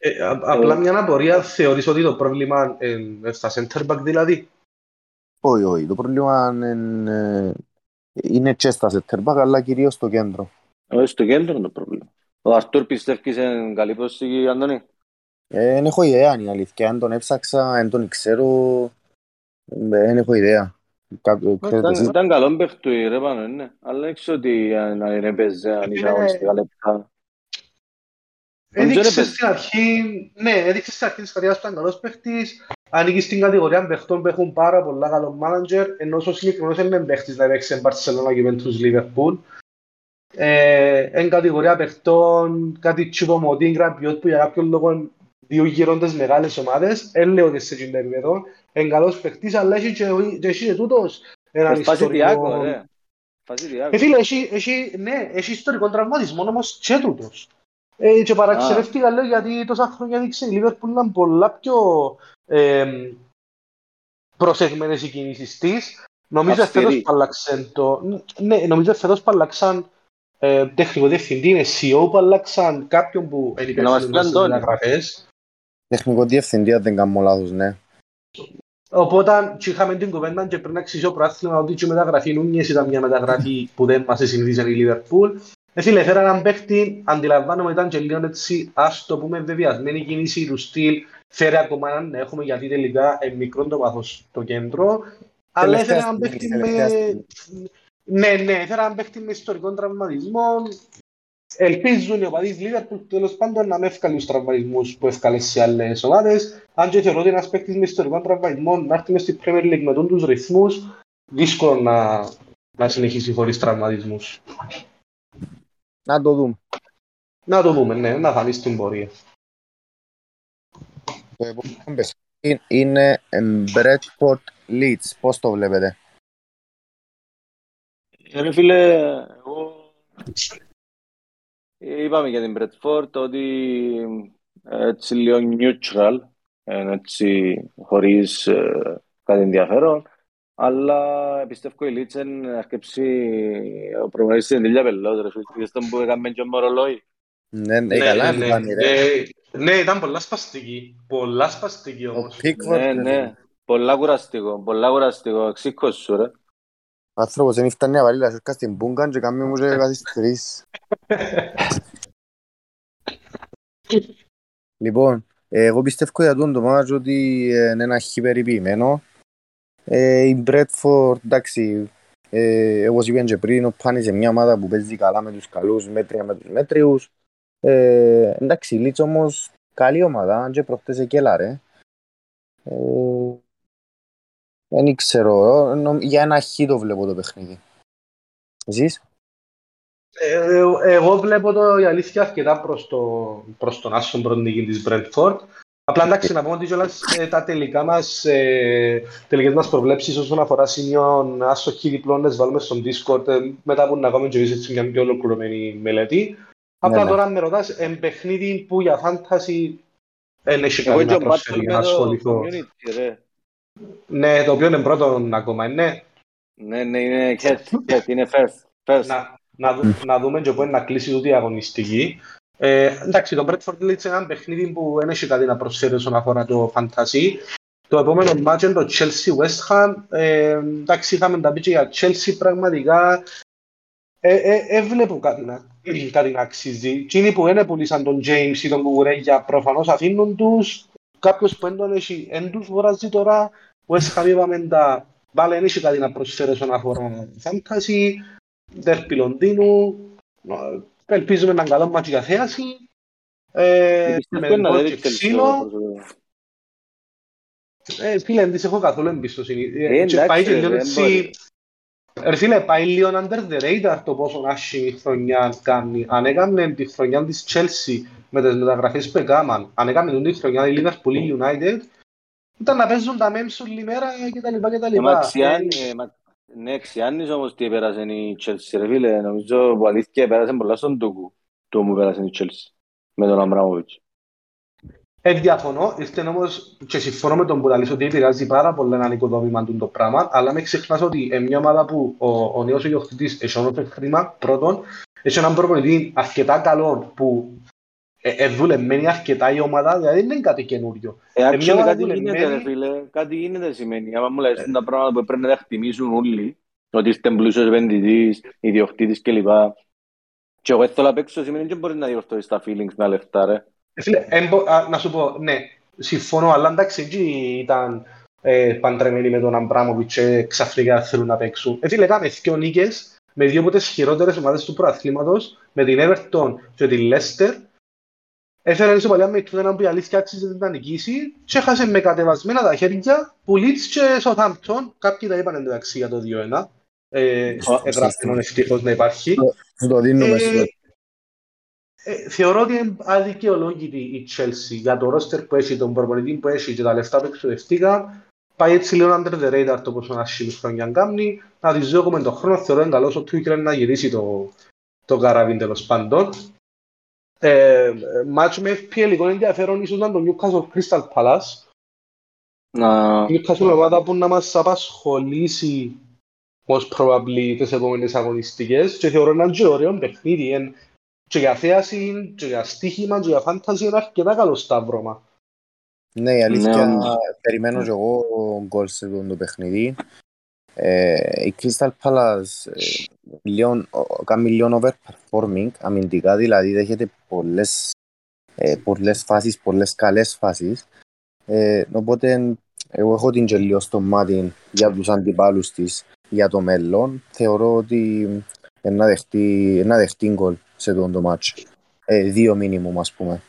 Ε, α- απλά μια απορία, θεωρείς ότι το πρόβλημα είναι στα center back δηλαδή; Όχι, όχι. Το πρόβλημα είναι, είναι και στα center back, αλλά κυρίως στο κέντρο. Όχι, στο κέντρο είναι το πρόβλημα. Ο Αρτούρ πιστεύεις σε καλή προσήκη, Αντώνη; Ε, Δεν έχω ιδέα, είναι η αλήθεια. Αν τον έψαξα, δεν τον ξέρω, ε, δεν έχω ιδέα. Κάπου- Ξέρετε Ήταν, εσείς. ήταν καλό παίχτουι ρε πάνω, ναι. Αλλά δεν ξέρω τι αν αν έπαιζε, αν είχε Είναι- αγωνιστικά λεπτά. Νομίζω Έδειξε έπαιζε. στην αρχή, ναι, έδειξε στην αρχή της καριέρας του ήταν καλός παίχτης, ανήκει στην κατηγορία παιχτών που έχουν πάρα πολλά καλό μάνατζερ, ενώ ο συγκεκριμένος δεν είναι παίχτης να παίξει σε Barcelona, Juventus, Liverpool. Ε, εν κατηγορία παιχτών, κάτι τσιπομωτή, γραμπιότ που για κάποιον λόγο δύο γύροντες μεγάλες ομάδες, δεν λέω ότι σε εκείνο το επίπεδο, είναι καλός παίχτης, αλλά έχει και, και έχει και τούτος έναν Σπάσει Τιάκο, ιστορικό... ρε. Σπάσει Τιάκο. Ε, φίλε, έχει, έχει, ναι, έχει ιστορικό τραυματισμό όμως και τούτος. Ε, και παραξενεύτηκα λέω γιατί τόσα χρόνια δείξε η Liverpool ήταν πολλά πιο ε, προσεγμένες οι κινήσεις της. Νομίζω Αυστηρή. φέτος που αλλάξαν το... Ναι, νομίζω φέτος που αλλάξαν ε, τεχνικό διευθυντή, είναι CEO που αλλάξαν κάποιον που είναι Να μας υπεύθυνος πει στις Αντώνη. μεταγραφές. Τεχνικό διευθυντή, αν δεν κάνω λάθος, ναι. Οπότε και είχαμε την κουβέντα και πριν να αξίζει ο προάθλημα ότι και η μεταγραφή Νούνιες ήταν μια μεταγραφή που δεν μας συνηθίζαν η Λίβερπουλ. Ε, φίλε, φέρα έναν παίχτη, αντιλαμβάνομαι ήταν και λίγο έτσι, ας το πούμε βεβαιασμένη κίνηση του στυλ, φέρε ακόμα έναν να έχουμε γιατί τελικά είναι μικρό το βάθος στο κέντρο. Αλλά Τελευταία έφερε έναν στιγμή, παίχτη τελευταία με... στιγμή. Ναι, ναι, έφερε έναν παίχτη με ιστορικών τραυματισμών. Ελπίζουν οι οπαδοί της Λίβερπουλ τέλος πάντων να με ευκαλούν τους τραυματισμούς που ευκαλές σε άλλες ομάδες. Αν και θεωρώ ότι ένας παίκτης με ιστορικών τραυματισμών να έρθει μες στη Premier League με τον τους ρυθμούς, δύσκολο να, να συνεχίσει χωρίς τραυματισμούς. Να το δούμε. Να το δούμε, ναι, να φανεί στην πορεία. Το επόμενο παιχνίδι είναι εμ, Bradford Leeds. Πώς το βλέπετε; Ε, Ρε φίλε, εγώ είπαμε για την Bradford ότι ε, έτσι λίγο neutral, ε, έτσι χωρίς ε, κάτι ενδιαφέρον, αλλά πιστεύω η Leeds να αρκεψεί ο προπονητής στην τελειά πελός, ρε φίλε, είδες τον που έκαμε και ο Μορολόι. Ναι, ναι, καλά ναι, το κάνει, ρε. Ε, ναι, ήταν πολλά σπαστική. Πολλά σπαστική Ο όμως. Pickford, Ναι, ρε, ναι, πολλά κουραστικό, πολλά κουραστικό, ξύκος σου ρε. Ο άνθρωπος δεν φτάνει να βάλει τα σέρκα στην πούγκαν και κάνει μου και καθυστερείς. Λοιπόν, ε, εγώ πιστεύω για τον το μάτς ότι ε, είναι ένα χι περιποιημένο. Ε, η Bradford, εντάξει, ε, όπως είπαν και πριν, ο Πάνης είναι μια ομάδα που παίζει καλά με τους καλούς, μέτρια με τους μέτριους. Ε, εντάξει, η Leeds όμως καλή ομάδα, αν και προχτές εκέλαρε. Ε, δεν ξέρω, ε, νο- για ένα χι το βλέπω το παιχνίδι. Εσείς; Ε, εγώ βλέπω το η αλήθεια αρκετά προς, το, προς τον άσον πρώτη νίκη της Brentford. Απλά εντάξει να πούμε ότι κιόλας ε, τα τελικά μας, ε, τελικές μας προβλέψεις όσον αφορά σημείων άσοχη διπλών, βάλουμε στον Discord ε, μετά που να κάνουμε και εμείς έτσι μια πιο ολοκληρωμένη μελέτη. Απλά ναι. τώρα αν με ρωτάς, εν παιχνίδι που για φάνταση δεν έχει Εγώ κάτι και να ο Μπάτσελ προσφέρει για με να το ασχοληθώ. community ρε. Ναι, το οποίο είναι πρώτον ακόμα, ναι. Ναι, ναι, είναι cat, cat, είναι first, first. να, να, δου- να δούμε και πού είναι να κλείσει τούτη η αγωνιστική. Ε, εντάξει, το Bradford Leeds είναι ένα παιχνίδι που δεν έχει κάτι να προσφέρει όσον αφορά το fantasy. Το επόμενο μάτσο είναι το Chelsea West Ham. Ε, εντάξει, είχαμε τα πει και για Chelsea πραγματικά. Ε, ε, ε, βλέπω κάτι να, *clears throat* κάτι να αξίζει. Εκείνοι που δεν πουλήσαν τον James ή τον Κουκουρέγια προφανώς αφήνουν τους. Κάποιος που δεν τον έχει, δεν τους βοράζει τώρα. West Ham είπαμε τα πάλι δεν έχει κάτι να προσφέρει όσον αφορά fantasy. Δέρπι Λονδίνου. Ε, Ελπίζουμε να είναι καλό μάτσο για θέαση. Ε, με Πιστεύω να γκολ δει και Chelsea ξύλο. προσωπικά. Ε, φίλε, δεν της έχω καθόλου εμπιστοσύνη. Ε, Ε, και εντάξει, πάει και ρε, λίγο δεν έτσι... μπορεί. Ρε φίλε, πάει λίγο under the radar το πόσο άσχημη χρονιά κάνει. Αν έκαμε τη χρονιά της Chelsea με τις μεταγραφές που έκαναν, αν έκαμε τη χρονιά η Liverpool ή United, ήταν να παίζουν τα memes όλη μέρα κτλ. Κτλ. Ε, μα ξιάνει, ε, μα- Ναι, ξιάνεις όμως τι επέρασε η Chelsea, ρε φίλε. Νομίζω που αλήθεια επέρασε πολλά στον Τούκου. Το μου πέρασε η Chelsea. Με τον Αμπράμοβιτς. Ε, διαφωνώ, ήρθε όμως και συμφωνώ με τον Μπουραλής ότι επηρεάζει πάρα πολύ έναν οικοδόμημα του το πράγμα, αλλά μην ξεχνάς ότι είναι μια ομάδα που ο, ο νέος ιδιοκτήτης έχει όμως χρήμα, πρώτον, έχει έναν προπονητή αρκετά καλό που ε, ε, δουλεμένη αρκετά η ομάδα, δηλαδή δεν είναι κάτι καινούριο. Ε, μια actually ομάδα κάτι δουλεμένη. γίνεται ρε φίλε, κάτι γίνεται σημαίνει. Άμα μου λες τα πράγματα που πρέπει να τα χτιμήσουν όλοι, ότι είστε πλούσιος επενδυτής, ιδιοκτήτης κλπ. Και εγώ θέλω να παίξω σημαίνει και μπορείς να διορθώσεις τα feelings με λεφτά ρε. Ε, Φίλε, εμπο- α, να σου πω, ναι, συμφωνώ, αλλά εντάξει, εκεί ήταν ε, παντρεμένοι με τον Αμπράμοβιτς και ξαφνικά θέλουν να παίξουν. Έτσι λέγαμε δύο νίκες με δύο από τις χειρότερες ομάδες του προαθλήματος, με την Everton και την Leicester. Έφερε ένα σοπαλιά με τούτο που η αλήθεια άξιζε να νικήσει και έχασε με κατεβασμένα τα χέρια που Λίτς και Southampton, κάποιοι τα είπαν εντάξει για το 2-1 εγγραφήνων ευτυχώς να υπάρχει. Το δίνουμε ε, στο ε, Θεωρώ ότι είναι αδικαιολόγητη η Chelsea για το ρόστερ που έχει, τον προπονητή που έχει και τα λεφτά που εξοδευτήκαν. Πάει έτσι λίγο under the radar το πόσο να σχήμει χρόνια κάνει. Να τη ζω με τον χρόνο, θεωρώ είναι ότι ο Τούκερ να γυρίσει το, το καραβίν τέλος πάντων. Ε, μάτσο με FPL λίγο ενδιαφέρον ίσως να το Newcastle Crystal Palace. Να... Η Newcastle ομάδα που να μας απασχολήσει most probably τις επόμενες αγωνιστικές και θεωρώ έναν και ωραίο παιχνίδι. Εν, και για θέαση, και για στοίχημα, και για φάνταση είναι αρκετά καλό σταύρωμα. Ναι, η αλήθεια, Ναι. περιμένω και εγώ γκολ σε αυτό το παιχνίδι. Ε, η Crystal Palace ε, λίγο, ο- κάνει λίγο overperforming αμυντικά, δηλαδή δέχεται πολλές, ε, πολλές φάσεις, πολλές καλές φάσεις. Ε, οπότε εγώ έχω την και λίγο στο μάτι για τους αντιπάλους της για το μέλλον. Θεωρώ ότι ε, να δεχτεί, να δεχτεί γκολ σε αυτό το μάτσο. Ε, δύο μίνιμουμ ας πούμε.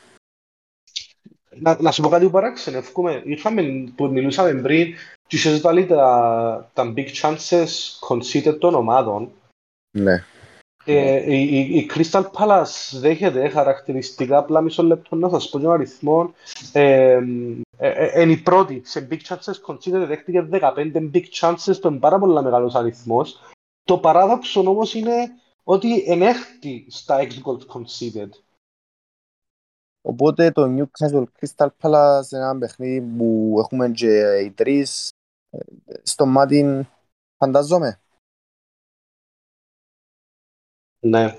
Να, να σου πω κάτι που παράξενευκούμε. Είχαμε, που μιλούσαμε πριν, και είχες βάλει τα, τα big chances conceded των ομάδων. Ναι. Ε, η, η, η Crystal Palace δέχεται χαρακτηριστικά, απλά μισό λεπτό να σας πω τον αριθμό. Ε, ε, ε, είναι η πρώτη σε big chances conceded, δέχτηκε 15 big chances, που είναι πάρα πολύ μεγάλος αριθμός. Το παράδοξο όμως είναι ότι ενέχτη στα ex goals conceded. Οπότε το Newcastle Crystal Palace είναι ένα παιχνίδι που έχουμε και οι τρεις ε, στο μάτι φανταζόμαι. Ναι.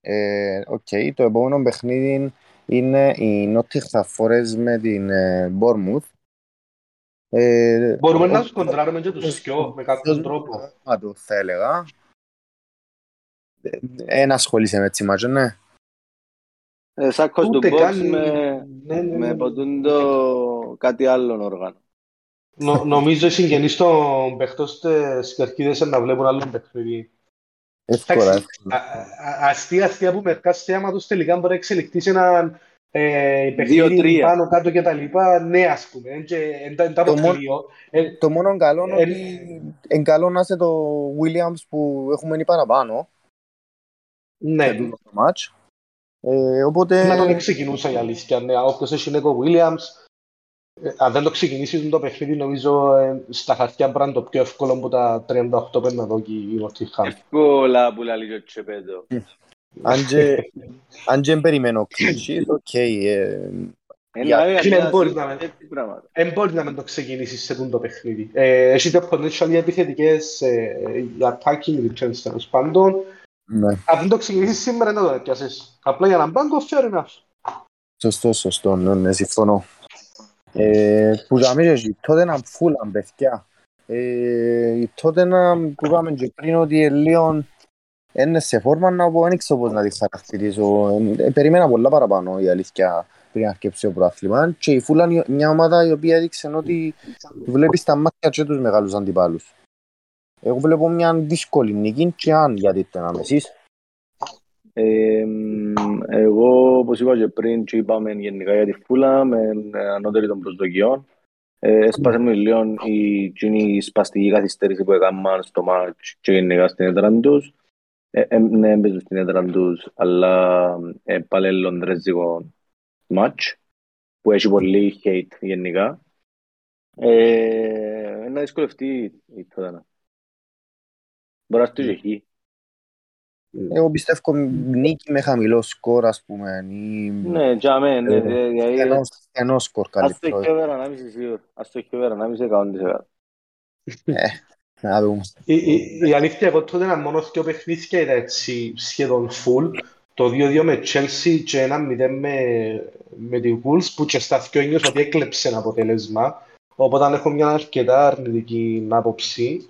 Ε, οκ, το επόμενο παιχνίδι είναι η Nottingham Forest με την ε, Bournemouth. Ε, Μπορούμε να ο- τους κοντράρουμε και τους δυο με κάποιον τρόπο. Α, το θα έλεγα. Ένα ασχολείσαι με έτσι μάτσο, ναι. Ε, Σάκος του Ούτε box καν... με, Ναι, ναι, ναι. με ποτούν το κάτι άλλο όργανο. Νο, νομίζω οι συγγενείς των παιχτών στις κερκίδες να βλέπουν άλλο παιχνίδι. Εύκολα. Εντάξει, εύκολα. α- α- Αστεία, αστεία που μερικά θέματος τελικά μπορεί να εξελιχθείς σε ένα ε, παιχνίδι Δύο-τρία. πάνω κάτω και τα λοιπά. Ναι, ας πούμε. Εν και- εν τα- εν τα Το μόνο- αποκλείω. Ε, Το μόνο καλό είναι Ε, ότι είναι καλό να είσαι το Williams που έχουμε παραπάνω σε Ναι, τούτο το ματς. Ε, οπότε να τον ξεκινούσα η αλήθεια. Ναι, όποιος έχει Νίκο Williams, ε, αν δεν το ξεκινήσεις το παιχνίδι, νομίζω ε, στα χαρτιά μπορεί να είναι το πιο εύκολο από τα 38 πέντε εδώ και η Nottingham. Εύκολα που λέει ο Τσεπέτο. *laughs* αν και- αν και δεν περιμένω clean sheet, *laughs* OK. ε, Για- Ένα, φίλε, ένα, μπορείς να με- έτσι πράγματα. Δεν μπορεί να μην το ξεκινήσεις σε τούτο παιχνίδι. Ε, έχετε potential για επιθετικές, ε, για attacking returns τέλος πάντων. ναι. Αν δεν το ξεκινήσεις σήμερα, δεν το έπιασες. Απλά για να μπάγκο, fair enough. Σωστό, σωστό, ναι, ναι, συμφωνώ. Ε, που θα μιλήσω, η Tottenham Fulham, παιδιά. Ε, η Tottenham που είπαμε και πριν ότι είναι λίγο είναι σε φόρμα να πω, δεν ξέρω πώς να τη χαρακτηρίσω. Ε, περίμενα πολλά παραπάνω η αλήθεια πριν αρκέψει το πρωτάθλημα και η Fulham είναι μια ομάδα η οποία έδειξε ότι βλέπεις στα μάτια και τους μεγάλους αντιπάλους. Εγώ βλέπω μια δύσκολη νίκη και αν γιατί το να εσείς. Ε, μ, εγώ, όπως είπα και πριν, και είπαμε γενικά για τη Φούλα, με ανώτερη των προσδοκιών. Ε, έσπασε μου λίγο η, εκείνη η σπαστική καθυστέρηση που έκαναν στο μάτς και γενικά στην έδρα τους. Ε, ε, ναι, έμπαιζουν στην έδρα τους, αλλά ε, πάλι λονδρέζικο μάτς, που έχει πολύ hate γενικά. Ε, να δυσκολευτεί η Τότανα. Μπορεί να στείλει εκεί. Εγώ πιστεύω νίκη με χαμηλό σκορ ας πούμε ή Ναι, για μένα, ναι, Ε, δηλαδή, ενός, ενός σκορ Ας το καλύτερο. έχει over ανάμιση σίγουρα. Ας το έχει over ανάμιση εκατόν εκατό. Να δούμε. Η, η, η αλήθεια, εγώ τότε ήταν μόνος δύο παιχνίδια ήταν έτσι σχεδόν full. Το 2-2 με Chelsea και ένα 0 με, με τη Wolves που και στα δυο ένιωσα ότι έκλεψε ένα αποτέλεσμα. Οπότε έχω μια αρκετά αρνητική άποψη.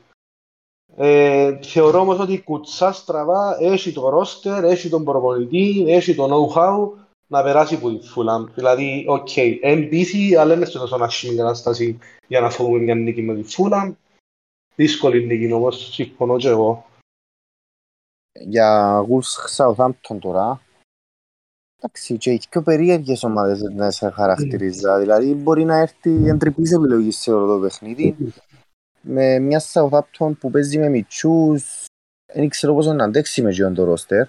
Ε, θεωρώ όμως ότι η κουτσά στραβά έχει το ρόστερ, έχει τον προπονητή, έχει το know-how να περάσει που τη Φούλαμ. Δηλαδή, OK, okay, εμπίθη, αλλά είναι σε τόσο άσχημη κατάσταση για να φοβούμε μια νίκη με τη Φούλαμ. Δύσκολη νίκη όμως, συμφωνώ και εγώ. Για Wolves Southampton τώρα, εντάξει, και έχει πιο περίεργες ομάδες να σε χαρακτηρίζα. Δηλαδή, μπορεί να έρθει εντρυπής επιλογή σε όλο το παιχνίδι. Με μια Southampton που παίζει με μητσούς, δεν ξέρω πώς να αντέξει με τον το ρόστερ.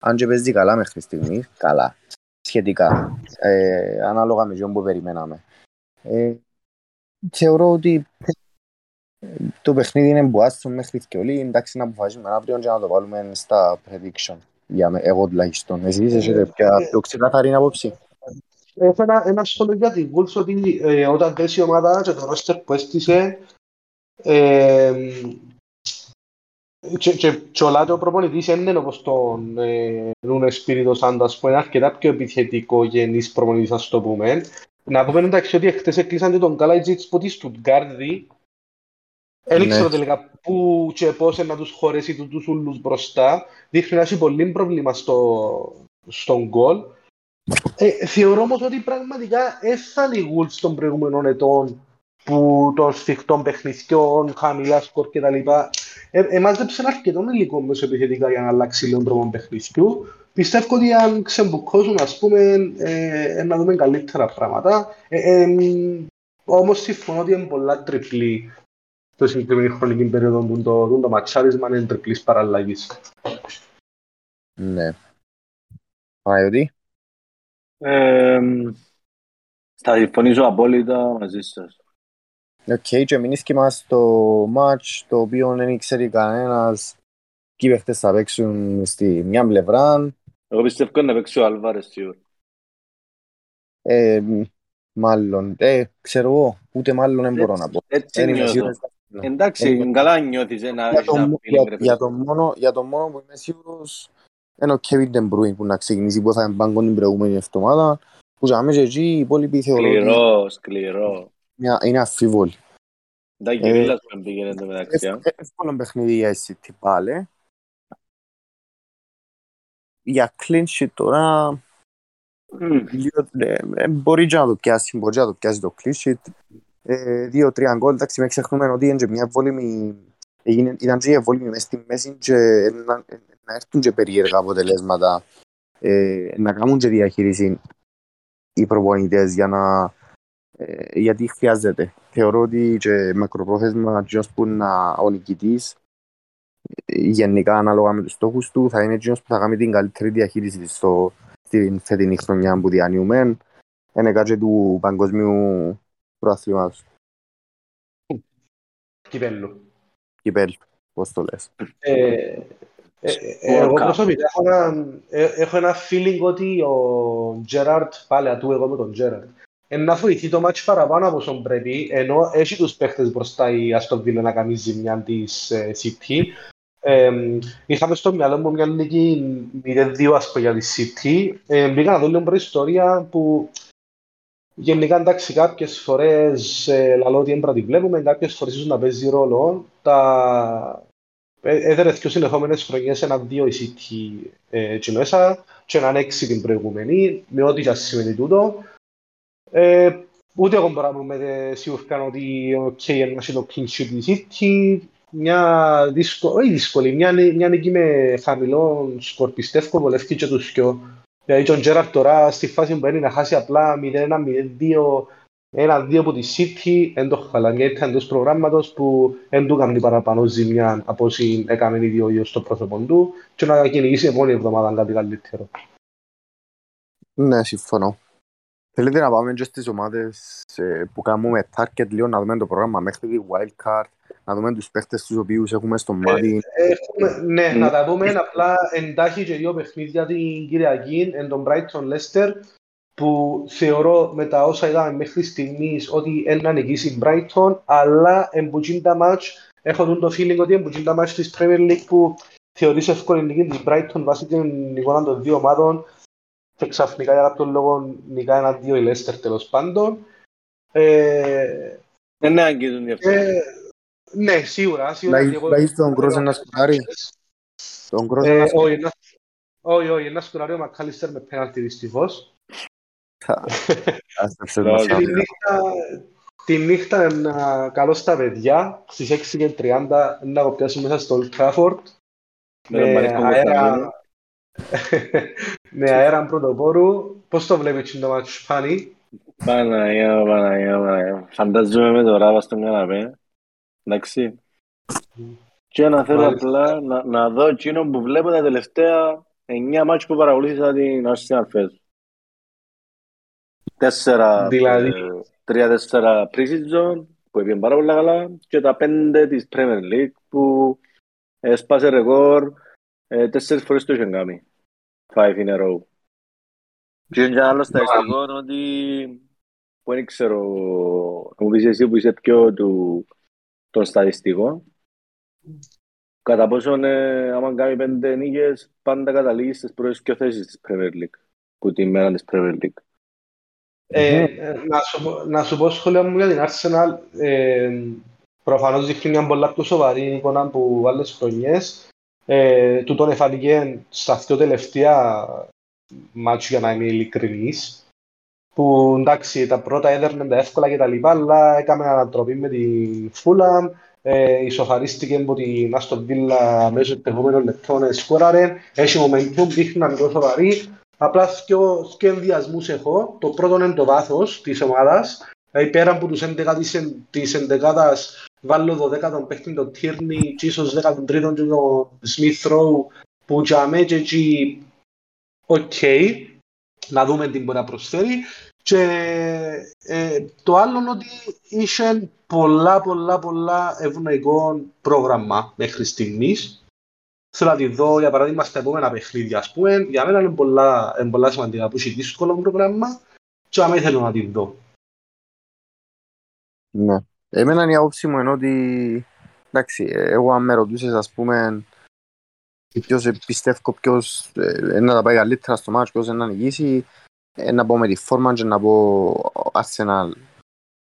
Αν και παίζει καλά μέχρι στιγμής, καλά σχετικά, ε, ανάλογα με ποιον που περιμέναμε. Ε, θεωρώ ότι το παιχνίδι είναι μπουάστρο μέχρι και όλοι, εντάξει να αποφασίσουμε αύριο και να το βάλουμε στα prediction. Για με, εγώ τουλάχιστον. Εσείς έχετε πια πιο ξεκάθαρη άποψη; Έχω ένα, ένα σχόλιο για την Wolves ότι ε, όταν πέσει η ομάδα και το ρόστερ που έστησε ε, και, και, και ο Λάτο προπονητής είναι όπως τον ε, Νούνε Σπίριτο Σάντας που είναι αρκετά πιο επιθετικό γενής προπονητής ας το πούμε. Να πούμε εντάξει ότι χτες έκλεισαν και τον Καλαϊτζίτς που τη Στουτγκάρδη δεν ήξερα ναι. τελικά πού και πώς να τους χωρέσει τους ούλους μπροστά. Δείχνει να έχει πολύ πρόβλημα στο, στον γκολ. Ε, θεωρώ όμως ότι πραγματικά έφτανε η Wolves των προηγούμενων ετών που των σφιχτών παιχνιδιών, χαμηλά σκορ κτλ. Ε, εμάζεψαν αρκετό υλικό μέσα επιθετικά για να αλλάξει λίγο τρόπο παιχνιδιού. Πιστεύω ότι αν ξεμπουκώσουν, ας πούμε, ε, ε, να δούμε καλύτερα πράγματα. Ε, ε, όμως συμφωνώ ότι είναι πολλά tricky το συγκεκριμένη χρονική περίοδο του το, το ματσάρισμα είναι τριπλής παραλλαγής. Ναι. Παναγιώτη; Ε, θα συμφωνήσω απόλυτα μαζί σας. OK, okay, και μεινίσκει μας το ματς το οποίο δεν ξέρει κανένας ποιοι παίχτες θα παίξουν στη μια πλευρά. Εγώ πιστεύω να παίξει ο Αλβάρες σίγουρα. Ε, μάλλον, ε, ξέρω εγώ, ούτε μάλλον δεν μπορώ να πω. Έτσι νιώθω. Εντάξει, καλά νιώθεις ένα για το μόνο Για το μόνο που είμαι σίγουρος είναι ο Kevin De Bruyne που να ξεκινήσει που θα είναι μπάγκο την προηγούμενη εβδομάδα που ζάμε και εκεί οι υπόλοιποι θεωρώ Σκληρός, σκληρός είναι αφίβολη. Τα κυρίλας που πήγαινε το μεταξύ. Εύκολο παιχνίδι για City πάλι. Για clean sheet τώρα μπορεί και να το πιάσει, μπορεί να το πιάσει το clean sheet. Δύο-τρία γκολ, εντάξει, με ξεχνούμε ότι είναι μια βόλυμη ήταν και βόλυμη μες στη μέση και να έρθουν και περίεργα αποτελέσματα να κάνουν και διαχείριση οι προπονητές για να ε, γιατί χρειάζεται. Θεωρώ ότι και μακροπρόθεσμα εκείνος που είναι ο νικητής γενικά ανάλογα με τους στόχους του θα είναι εκείνος που θα κάνει την καλύτερη διαχείριση στο, στην φετινή χρονιά που διανύουμε είναι κάτι του παγκοσμίου προαθλήματος. Κυπέλλου. Κυπέλλου, πώς το λες. Ε, ε, ε, εγώ προσωπικά έχω ένα, έχω ένα feeling ότι ο Τζέραρτ, πάλι ατού εγώ με τον Τζέραρτ, να φοηθεί το ματς παραπάνω από όσο πρέπει, ενώ έχει τους παίχτες μπροστά η Άστον Βίλα να κάνει ζημιά της ε, City. Ε, είχαμε στο μυαλό μου μια νίκη 0-2 ας πω για τη City. Ε, μπήκα να δω λίγο ιστορία που γενικά εντάξει κάποιες φορές ε, λαλώ ότι έμπρα τη βλέπουμε, κάποιες φορές ίσως να παίζει ρόλο. Τα... Ε, έδερε δύο συνεχόμενες χρονιές ένα-δύο η City ε, και μέσα και έναν έξι την προηγούμενη, με ό,τι και σημαίνει τούτο. Ε, ούτε εγώ μπορώ να πούμε σίγουρα ότι ο Κέιεν μας είναι το clean sheet της City. Μια δύσκολη, όχι δύσκολη, μια, μια νίκη με χαμηλό σκορ πιστεύω βολεύει και τους δυο. Δηλαδή τον Τζέραρτ τώρα στη φάση που είναι να χάσει απλά 0-1-0-2 ένα-δύο από τη City, δεν το χαλά. Μια ήταν εντός προγράμματος που δεν του κάνει παραπάνω ζημιά από όσοι έκαμε οι δύο στο πρόσωπο του και να κυνηγήσει επόμενη εβδομάδα κάτι καλύτερο. Ναι, συμφωνώ. Θέλετε να πάμε και στις ομάδες ε, που κάνουμε target λίγο να δούμε το πρόγραμμα μέχρι τη wildcard, να δούμε τους παίχτες τους οποίους έχουμε στο μάτι. Ε, ναι, να τα δούμε απλά εντάχει και δύο παιχνίδια την Κυριακή, εν τον Brighton Leicester, που θεωρώ με τα όσα είδαμε μέχρι στιγμής ότι ένα νικήσει η Brighton, αλλά εμπουτσίν τα μάτς, έχω το feeling ότι εμπουτσίν τα μάτς της Premier League που θεωρείς εύκολη νική της Brighton βάσει την εικόνα των δύο ομάδων και ξαφνικά για κάποιον λόγο νικά ένα-δύο η Λέστερ τέλος πάντων. Ε, ναι, αγγίζουν διαφορετικά. Ναι, σίγουρα. σίγουρα Λάγει τον Κρός να σκοράρει. Τον Κρός να σκοράρει. Όχι, όχι, ένα σκουράρει ο Μακάλιστερ με πέναλτι δυστυχώς. Άστεψε Λol. μας Και τη άδεια. νύχτα, τη νύχτα να καλώ στα παιδιά, στις 6.30 να κοπιάσουμε μέσα στο Old Trafford. Με τον με Μαρίκο αέρα, Κωνσταντίνο. με αέρα πρωτοπόρου. Πώς το βλέπεις το μάτσο Σπάνι; Παναγία, Παναγία, Παναγία. Φαντάζομαι με το ράβα στον καναπέ. Εντάξει. Και να θέλω Μάλιστα. απλά να, να δω εκείνο που βλέπω τα τελευταία 9 μάτς που παρακολούθησα την Arsenal φέτος. Τέσσερα, Δηλαδή; ε, τρία-τέσσερα pre-season που έπιαν πάρα πολύ καλά και τα πέντε της Premier League που έσπασε ρεκόρ ε, τέσσερις φορές το είχαν κάνει. Five in a row. Και είναι και άλλος στατιστικό ότι που δεν ξέρω, να μου πεις εσύ που είσαι πιο του, των στατιστικών κατά πόσον ε, άμα κάνει πέντε νίκες πάντα καταλήγεις στις πρώτες και θέσεις της Premier League που τη μέρα της Premier League. Ε, ε, να, σου, πω- να σου πω σχόλια μου για την Arsenal. Ε, προφανώς δείχνει μια πολλά πιο σοβαρή εικόνα από άλλες χρονιές. Ε, τούτον εφανήκε στα δύο τελευταία μάτσο για να είμαι ειλικρινής. Που εντάξει, τα πρώτα έδερνε τα εύκολα και τα λοιπά, αλλά έκαμε ανατροπή με την Fulham. Ε, ισοφαρίστηκε από την Aston Villa μέσω του επόμενων λεπτών, ε, σκόραρε. Έχει momentum, δείχνει να είναι πιο σοβαρή. Απλά δυο, δυο ενδιασμούς έχω. Το πρώτο είναι το βάθος της ομάδας. Δηλαδή πέρα από τους 11 της, εν- της ενδεκάδας βάλω 12 παίχτη τον Tierney και ίσως 13 και τον Smith Rowe που για μέ και εκεί οκ. Να δούμε τι μπορεί να προσφέρει. Και ε, το άλλο είναι ότι είχε πολλά πολλά πολλά ευνοϊκό πρόγραμμα μέχρι στιγμής. Θέλω να τη δω, για παράδειγμα, στα επόμενα παιχνίδια, ας πούμε. Για μένα είναι πολλά, είναι πολλά σημαντικά που έχει δύσκολο πρόγραμμα και άμα ήθελα να τη δω. Ναι. Εμένα η άποψη μου είναι ότι εντάξει, ε, εγώ αν με ρωτούσες ας πούμε ποιος ε, πιστεύω ποιος ε, ε, να τα πάει καλύτερα στο μάτς, ποιος να νικήσει ε, να πω με τη φόρμα και να πω Arsenal.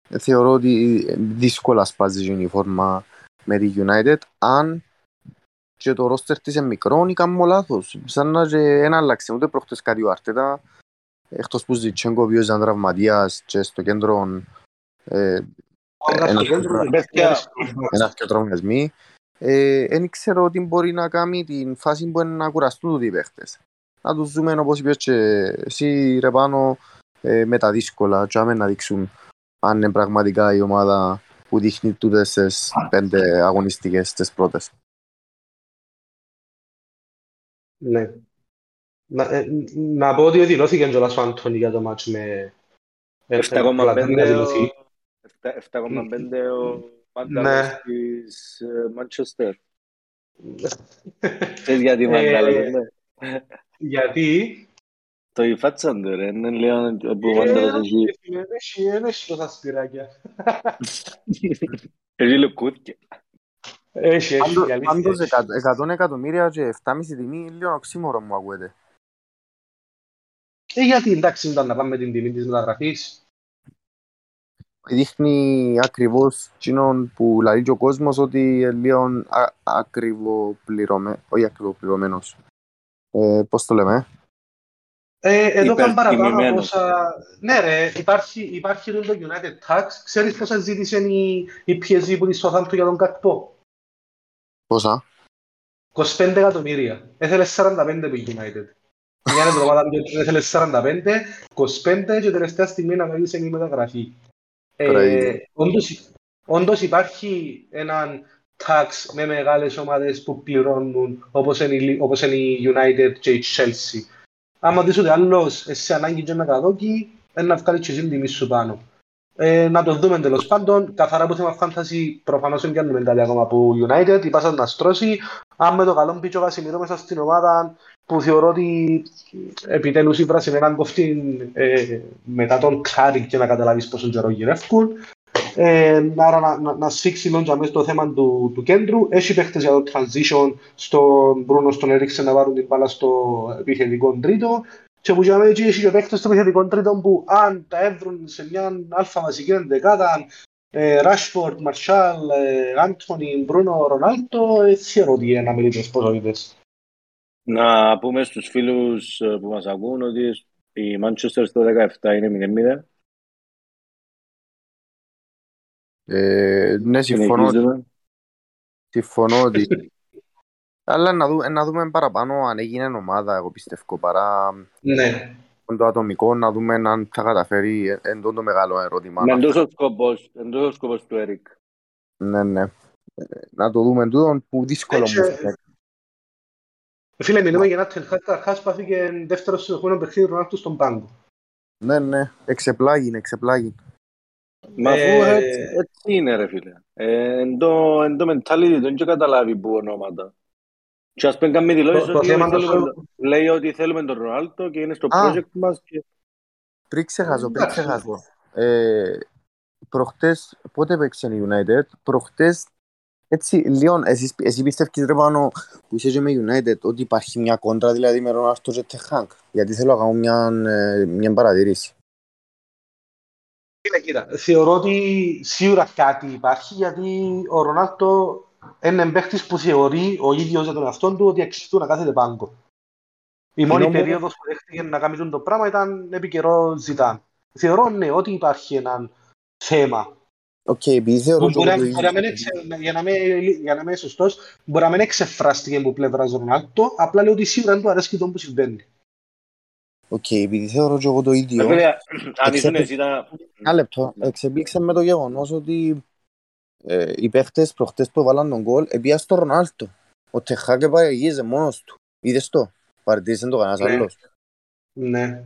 Ε, θεωρώ ότι ε, δύσκολα σπάζει η φόρμα με τη United αν και το ρόστερ της είναι μικρό ή κάνω λάθος. Σαν να και ένα αλλάξει ούτε προχτές κάτι ο Αρτέτα εκτός που Ζιτσέγκο ο οποίος ήταν τραυματίας και στο κέντρο ε, ένα- Παιδιά, ένας και τραυματισμοί. Ε, δεν ξέρω τι μπορεί να κάνει την φάση που είναι να κουραστούν τούτοι οι παίχτες. Να τους δούμε όπως είπες και εσύ ρε πάνω ε, με τα δύσκολα και άμε να δείξουν αν είναι πραγματικά η ομάδα που δείχνει τούτες τις πέντε αγωνιστικές τις πρώτες. Ναι. Να, ε, να πω ότι δηλώθηκε κιόλας ο Αντώνη για το μάτς με... ε, ε, 7,5 δεν να δηλωθεί. Ο- 7,5 ο Ναι. Μάγκαλος της ε, Manchester. Ξέρεις γιατί Μάγκαλος, Ε, ναι. Γιατί... Το υφάτσαν του ρε, είναι λίγο που ο Μάγκαλος έχει Ε, Έχει έχει τόσα σπυράκια. έχει λουκούθια. Έχει, έχει, Πάντως- η αλήθεια Πάντως έχει. εκα- 100 εκατομμύρια και 7,5 τιμή λίγο οξύμορο μου ακούεται. Ε, γιατί εντάξει ήταν να πάμε με την τιμή της μεταγραφής. Δείχνει ακριβώς εκείνον που λέει και ο κόσμος ότι είναι λίγο α- ακριβοπληρωμένο, όχι ακριβοπληρωμένος. Ε, πώς το λέμε, Ε, εδώ καν παραπάνω από Υπερτιμημένος. όσα... Ναι ρε, υπάρχει, υπάρχει το United Tax. Ξέρεις πόσα ζήτησε η, η PSG που τη Southampton για τον Κακπό. πόσα; 25 εκατομμύρια. Έθελε 45 που η United. Μια εβδομάδα που έθελε 45, 25 και τελευταία στιγμή να κάνεις η μεταγραφή. Ε, Τώρα όντως, όντως υπάρχει έναν tax με μεγάλες ομάδες που πληρώνουν όπως είναι, η- όπως είναι η United και η Chelsea. Άμα δεις ότι άλλος σε ανάγκη και μεταδόκι, είναι να βγάλει και εσύ την τιμή σου πάνω. Ε, να το δούμε τέλος πάντων. Καθαρά από θέμα fantasy, προφανώς δεν πιάνουμε κάτι ακόμα από United. Η πάσα να στρώσει. Αν με το καλό μπει και ο Κασιμίρο μέσα στην ομάδα, που θεωρώ ότι επιτέλους επιάσαν έναν κόφτη ε, μετά τον Κάρικ και να καταλάβεις πόσο καιρό γυρεύκουν. Ε, άρα να, να, να σφίξει λίγο για μέσα το θέμα του, του κέντρου. Έχει παίχτες για το transition στον Μπρούνο, στον Έρικσεν να βάλουν την μπάλα στο επιθετικό τρίτο. Και που για μένα εκεί έχει και παίχτες στο επιθετικό τρίτο που αν τα έβρουν σε μια αλφα βασική ενδεκάδα Ράσφορντ, Μαρσάλ, Άντωνι, Μπρούνο, Ρονάλτο, θεωρώ ότι είναι αμελήτες ποσότητες. Να πούμε στους φίλους ε, που μας ακούν ότι η Manchester στο 17 είναι 0-0. Ε, ναι, συμφωνώ, Συνεχίζουμε. συμφωνώ ότι... Αλλά να, δούμε, να δούμε παραπάνω αν έγινε ομάδα, εγώ πιστεύω, παρά Ναι. το ατομικό, να δούμε αν θα καταφέρει ε, εν τω το μεγάλο ερώτημα. Με εντός ο σκοπός, εντός ο σκοπός του Έρικ. Ναι, ναι. Ε, Να το δούμε τούτο που δύσκολο Έτσι, μου ε, φαίνεται. Φίλε, μιλούμε για ένα Τενχάκ καταρχάς πάθηκε δεύτερο συνεχόμενο παιχνίδι Ρονάλτου στον πάγκο. Ναι, ναι. Εξεπλάγει, εξεπλάγει. Μα αφού Ε, έτσι, έτσι είναι ρε φίλε. Ε, εν το, εν το mentality δεν και καταλάβει που ονόματα. Και ας πούμε κάνει δηλώσεις Το- το ότι θέμα θέλουμε το- τον- λέει ότι θέλουμε τον Ρονάλτο και είναι στο Α. project μας και Πριν ξεχάσω, πριν Εντάξει. ξεχάσω. Ε, προχτές, πότε παίξε η United, προχτές, έτσι, λίγο, εσείς, εσύ πιστεύεις ρε πάνω που είσαι και με United ότι υπάρχει μια κόντρα δηλαδή με Ρονάρτο και Τεχάνκ. Γιατί θέλω να κάνω μια, ε, μια παρατηρήση. Κοίτα, κοίτα. Θεωρώ ότι σίγουρα κάτι υπάρχει γιατί ο Ρονάλτο είναι παίχτης που θεωρεί ο ίδιος για τον εαυτό του ότι αξίζει να κάθεται πάγκο. Η μόνη Ενώ μου- περίοδος που δέχτηκε να κάνει τον το πράγμα ήταν επί καιρό ζητάν. Θεωρώ ναι ότι υπάρχει ένα θέμα. Οκ, επειδή θεωρώ Που και Μπορεί, εγώ να- το μπορεί να μην ίδιο. εξε- για, να μην, για να μην είμαι σωστός, μπορεί να μην εξεφράστηκε από πλευρά Ρονάλτο, απλά λέω ότι σίγουρα δεν του αρέσει το που συμβαίνει. Οκ, επειδή θεωρώ και εγώ το Ρε ίδιο. φίλε, *clears throat* αν ήσουν Εξέπλη- εσύ ήταν... Ένα λεπτό. Εξεπλήξε με το γεγονός ότι ε, οι παίχτες προχτές που έβαλαν τον γκολ επία στο Ρονάλτο. Ο Τεχάκ παραγγείζε μόνος του. Είδες το. Παρατήρησε το κανένας Ναι. άλλος. Ναι.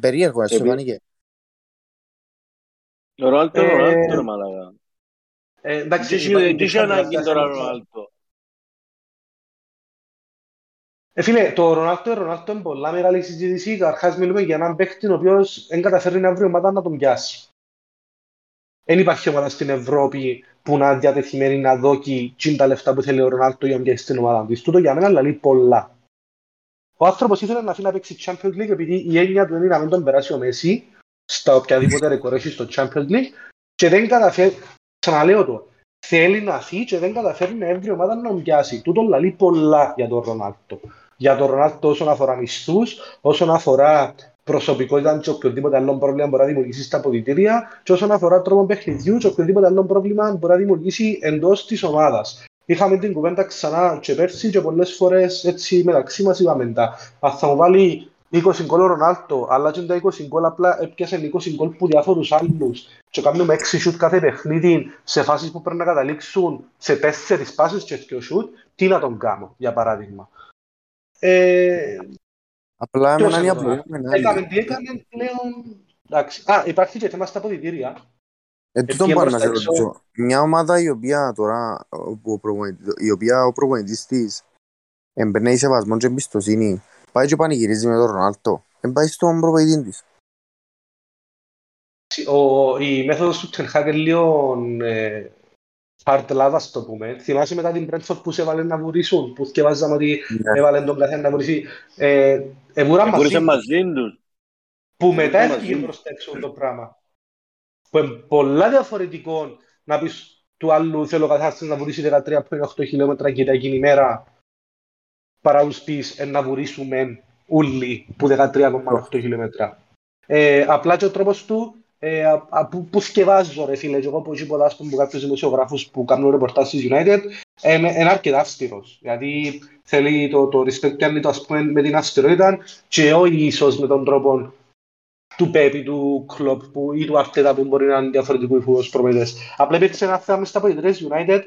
Περίεργο, έτσι σου Επί- φάνηκε. Ο Ρονάλτο, Ε, ο Ρονάλτο ρε μαλάκα. Ε, Τι εντάξει, έχει- υπάρχει- τι έχει υπήρχαν ανάγκη κάποια τώρα ο θέματα. Ρονάλτο. Ε, φίλε, το Ρονάλτο, Ρονάλτο είναι πολλά μεγάλη συζήτηση. Καταρχάς μιλούμε για έναν παίχτη ο οποίος δεν καταφέρει να βρει ομάδα να τον πιάσει. Δεν υπάρχει ομάδα στην Ευρώπη που να είναι διατεθειμένη να δώσει τσιν τα λεφτά που θέλει ο Ρονάλτο για να πιάσει την ομάδα της. Τούτο για μένα λέει πολλά. Ο άνθρωπος ήθελε να φύγει να παίξει Champions League επειδή η έννοια του είναι να μην τον περάσει ο Μέση στα οποιαδήποτε ρεκόρ έχει στο Champions League και δεν καταφέρει, ξαναλέω το, θέλει να φύγει και δεν καταφέρει να έβρει ομάδα να τον πιάσει. Τούτο λέει πολλά για τον Ρονάλτο. Για τον Ρονάλτο όσον αφορά μισθούς, όσον αφορά προσωπικότητα και οποιοδήποτε άλλο πρόβλημα μπορεί να δημιουργήσει στα αποδητήρια και όσον αφορά τρόπο παιχνιδιού και οποιοδήποτε άλλο πρόβλημα μπορεί να δημιουργήσει εντός της ομάδας. Είχαμε την κουβέντα ξανά και πέρσι και πολλές φορές έτσι μεταξύ μας είπαμε τα. Αν θα μου βάλει 20 γκολ ο Ρονάλτο, αλλά και τα 20 γκολ απλά έπιασε 20 γκολ που διάφορους άλλους και κάνουμε 6 σούτ κάθε παιχνίδι σε φάσεις που πρέπει να καταλήξουν σε 4 πάσεις και 2 σούτ, τι να τον κάνω, για παράδειγμα. Ε, Απλά Ποιος εμένα η είναι απορία τώρα; μου είναι άλλη. Έκαμε τι έκαμε πλέον. Εντάξει. Α, υπάρχει και θέμα στα αποδητήρια. Ε, τούτον Ευκαιρία πάω να προς σε τα έξω. ρωτήσω. Μια ομάδα η οποία τώρα, όπου ο προπονητής- η οποία ο προπονητής της εμπνέει σεβασμό και εμπιστοσύνη, πάει και πανηγυρίζει με τον Ρονάλτο. Δεν πάει στον προπονητή της. Ο, η μέθοδος του Ten Hag είναι λίγο ε, hard lava, το πούμε. Θυμάσαι μετά την Brentford που σε έβαλε να βουρήσουν, που σκευάζαμε ότι Ναι. έβαλε τον καθένα να βουρήσει. Ε, εβουράν Μπορούσε μαζί, μαζί τους. που μετά μαζί. έφυγε προς τα έξω το πράγμα. Που είναι πολλά διαφορετικό να πεις του άλλου θέλω καθένας να βουρήσει 13,8 χιλιόμετρα και εκείνη η μέρα παρά ους πεις «Ε, να βουρήσουμε όλοι που 13,8 χιλιόμετρα. Ε, απλά και ο τρόπος του ε, α, α, που, που σκευάζω ρε φίλε και εγώ που είπα ας πούμε, από κάποιους δημοσιογράφους που κάνουν ρεπορτάζ στις United είναι, είναι αρκετά αυστηρός γιατί θέλει το, το respect κάνει το ας πούμε με την αυστηρότητα και όχι ίσως με τον τρόπο του Πέπι, του Κλοπ που, ή του Αρτέτα που μπορεί να είναι διαφορετικού υφούς προπαιδές. Απλά υπήρξε ένα θέμα στα πολιτρές United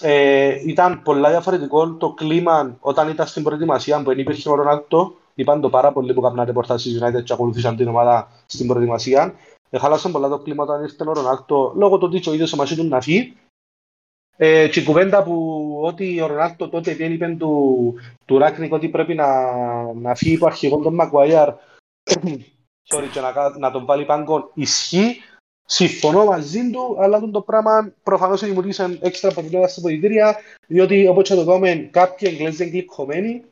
ε, ήταν πολλά διαφορετικό το κλίμα όταν ήταν στην προετοιμασία που δεν υπήρχε ο Ρονάλτο. Είπαν το πάρα πολύ που έκαναν ρεπορτάζ στις United και ακολουθήσαν την ομάδα στην προετοιμασία. Ε, χάλασαν πολλά το κλίμα όταν ήρθε ο Ρονάλτο λόγω του ότι και ο ίδιος μαζί του να φύγει. Ε, και η κουβέντα που ότι ο Ρονάλτο τότε πήγαινε είπε του, του Ράκνικ ότι πρέπει να, να φύγει υπό αρχηγόν τον Μακουαϊάρ *clears throat* sorry, και να, να τον βάλει πάγκον ισχύει. Συμφωνώ μαζί του, αλλά αυτό το πράγμα προφανώς δημιουργήσαν έξτρα προβλήματα στα ποδητήρια, διότι όπως και το δούμε κάποιοι Εγγλέζοι είναι γλυκωμένοι,